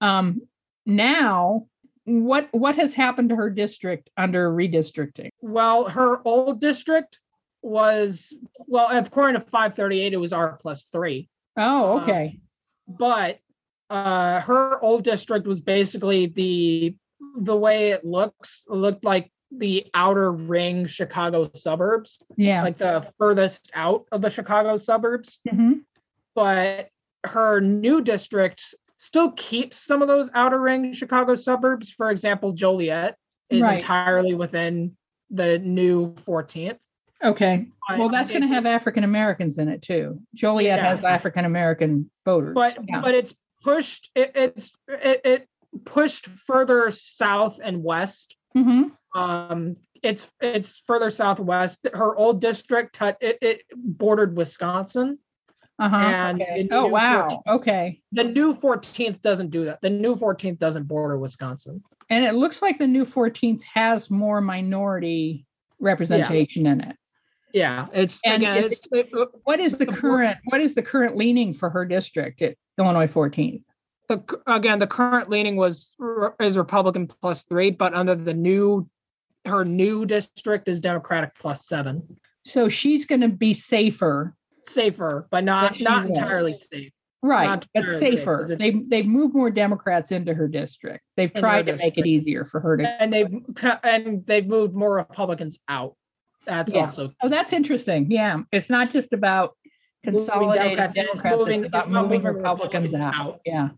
um now what what has happened to her district under redistricting? Well, her old district was well according to 538 it was r plus three. Oh, uh, okay. Uh, but uh her old district was basically the the way it looks looked like the outer ring chicago suburbs yeah like the furthest out of the chicago suburbs mm-hmm. but her new district still keeps some of those outer ring chicago suburbs for example joliet is right. entirely within the new 14th Okay. Well, that's going to have African Americans in it too. Joliet yeah. has African American voters. But yeah. but it's pushed. It, it's it, it, pushed further south and west. Mm-hmm. Um, it's it's further southwest. Her old district it, it bordered Wisconsin. Uh-huh. And okay. oh wow. 14th, okay. The new 14th doesn't do that. The new 14th doesn't border Wisconsin. And it looks like the new 14th has more minority representation yeah. in it yeah it's and again it's, it, what is the, the current what is the current leaning for her district at illinois 14th the again the current leaning was is republican plus three but under the new her new district is democratic plus seven so she's going to be safer safer but not not entirely safe right but safer safe. they they've moved more democrats into her district they've tried to make it easier for her to and they've and they've moved more republicans out that's yeah. also oh, that's interesting. Yeah, it's not just about consolidating Democrats, Democrats it's, moving, it's about moving Republicans, Republicans out. out. Yeah,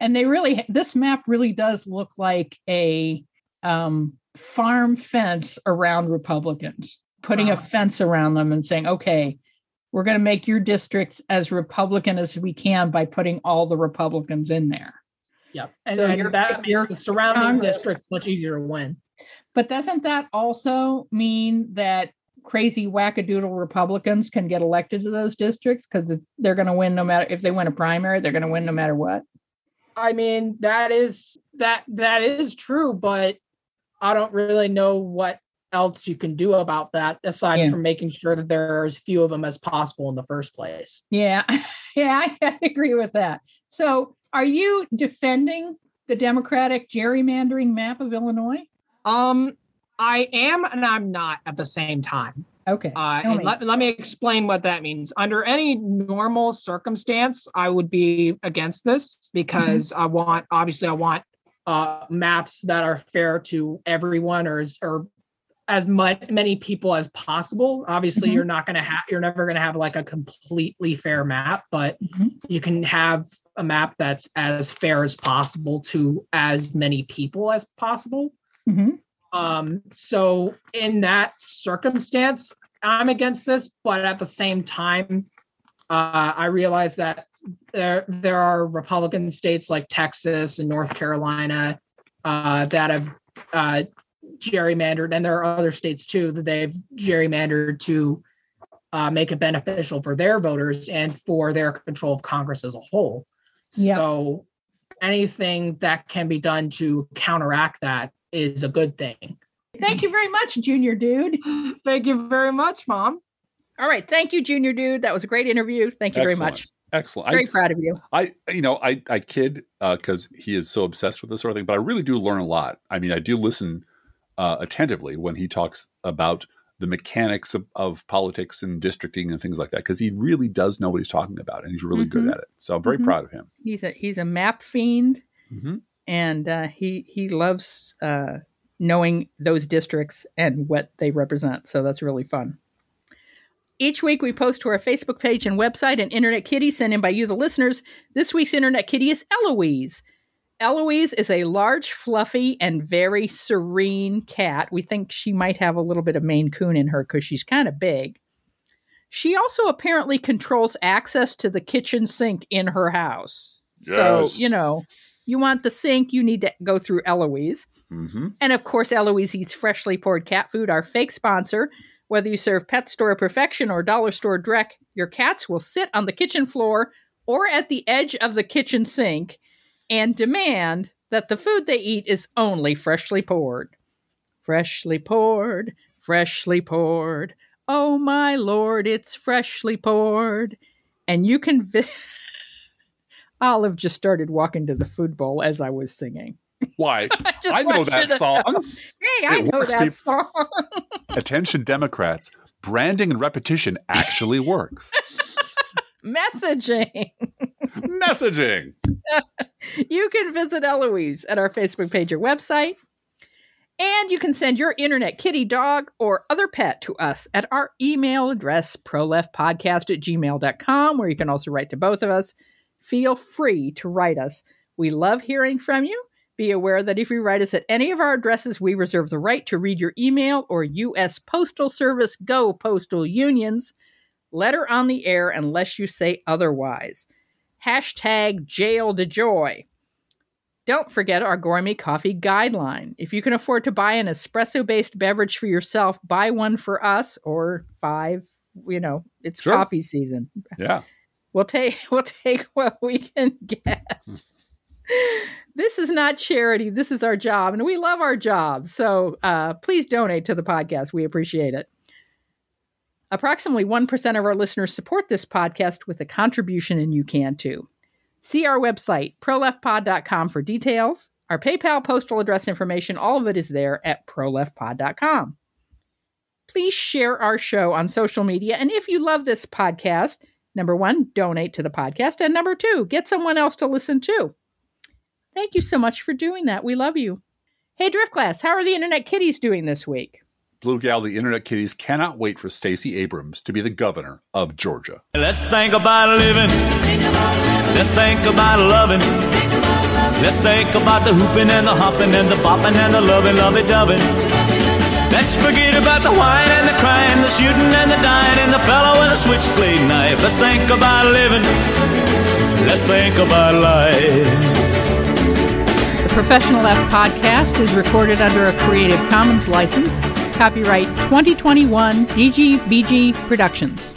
and they really this map really does look like a um, farm fence around Republicans, putting wow. a fence around them and saying, okay. We're going to make your district as Republican as we can by putting all the Republicans in there. Yep. And, So and that makes the surrounding Congress. districts much easier to win. But doesn't that also mean that crazy wackadoodle Republicans can get elected to those districts because they're going to win no matter if they win a primary, they're going to win no matter what? I mean, that is that that is true, but I don't really know what else you can do about that aside Yeah. from making sure that there are as few of them as possible in the first place. Yeah, yeah, I agree with that. So, are you defending the Democratic gerrymandering map of Illinois? Um, I am and I'm not at the same time. Okay. Uh, and me. let, let me explain what that means. Under any normal circumstance, I would be against this because I want, obviously, I want uh, maps that are fair to everyone or as, or as much many people as possible. Obviously, Mhm. you're not going to have, you're never going to have like a completely fair map, but Mhm. you can have a map that's as fair as possible to as many people as possible. Mhm. Um, so in that circumstance, I'm against this, but at the same time, uh, I realize that there there are Republican states like Texas and North Carolina uh, that have uh, gerrymandered, and there are other states too that they've gerrymandered to uh, make it beneficial for their voters and for their control of Congress as a whole. Yeah. So anything that can be done to counteract that is a good thing. Thank you very much, Junior Dude. Thank you very much, Mom. All right. Thank you, Junior Dude. That was a great interview. Thank you very much. Excellent. Very I, proud of you. I, you know, I, I kid because he is so obsessed with this sort of thing, but I really do learn a lot. I mean, I do listen uh, attentively when he talks about the mechanics of, of politics and districting and things like that, because he really does know what he's talking about, and he's really good Mhm. at it. So I'm very Mhm. proud of him. He's a he's a map fiend, hmm and uh, he he loves uh, knowing those districts and what they represent. So that's really fun. Each week we post to our Facebook page and website an Internet Kitty sent in by you, the listeners. This week's Internet Kitty is Eloise. Eloise is a large, fluffy, and very serene cat. We think she might have a little bit of Maine Coon in her because she's kind of big. She also apparently controls access to the kitchen sink in her house. Yes. So, you know, you want the sink, you need to go through Eloise. hmm And of course, Eloise eats freshly poured cat food, our fake sponsor. Whether you serve Pet Store Perfection or Dollar Store dreck, your cats will sit on the kitchen floor or at the edge of the kitchen sink and demand that the food they eat is only freshly poured. Freshly poured, freshly poured. Oh my lord, it's freshly poured. And you can. Vi- Olive just started walking to the food bowl as I was singing. Why? just I know that song. know. Hey, I It know works, that people. song. Attention, Democrats. Branding and repetition actually works. Messaging. Messaging. You can visit Eloise at our Facebook page or website. And you can send your internet kitty dog or other pet to us at our email address, proleftpodcast at gmail.com, where you can also write to both of us. Feel free to write us. We love hearing from you. Be aware that if you write us at any of our addresses, we reserve the right to read your email or U.S. Postal Service Go Postal Unions letter on the air unless you say otherwise. Hashtag jail to joy. Don't forget our gourmet coffee guideline. If you can afford to buy an espresso based beverage for yourself, buy one for us or five. You know, it's Sure. coffee season. Yeah. We'll take we'll take what we can get. Hmm. This is not charity. This is our job, and we love our job. So uh, please donate to the podcast. We appreciate it. Approximately 1% of our listeners support this podcast with a contribution, and you can too. See our website, proleftpod.com, for details. Our PayPal postal address information, all of it is there at proleftpod.com. Please share our show on social media. And if you love this podcast, number one, donate to the podcast. And number two, get someone else to listen to. Thank you so much for doing that. We love you. Hey, Driftglass, how are the Internet Kitties doing this week? Blue Gal, the Internet Kitties cannot wait for Stacey Abrams to be the governor of Georgia. Let's think about living. Let's think about loving. Let's think about the hooping and the hopping and the bopping and the loving, lovey doving. Let's forget about the wine and the crying, the shooting and the dying, and the fellow with a switchblade knife. Let's think about living. Let's think about life. Professional Left podcast is recorded under a Creative Commons license. Copyright 2021 DGBG Productions.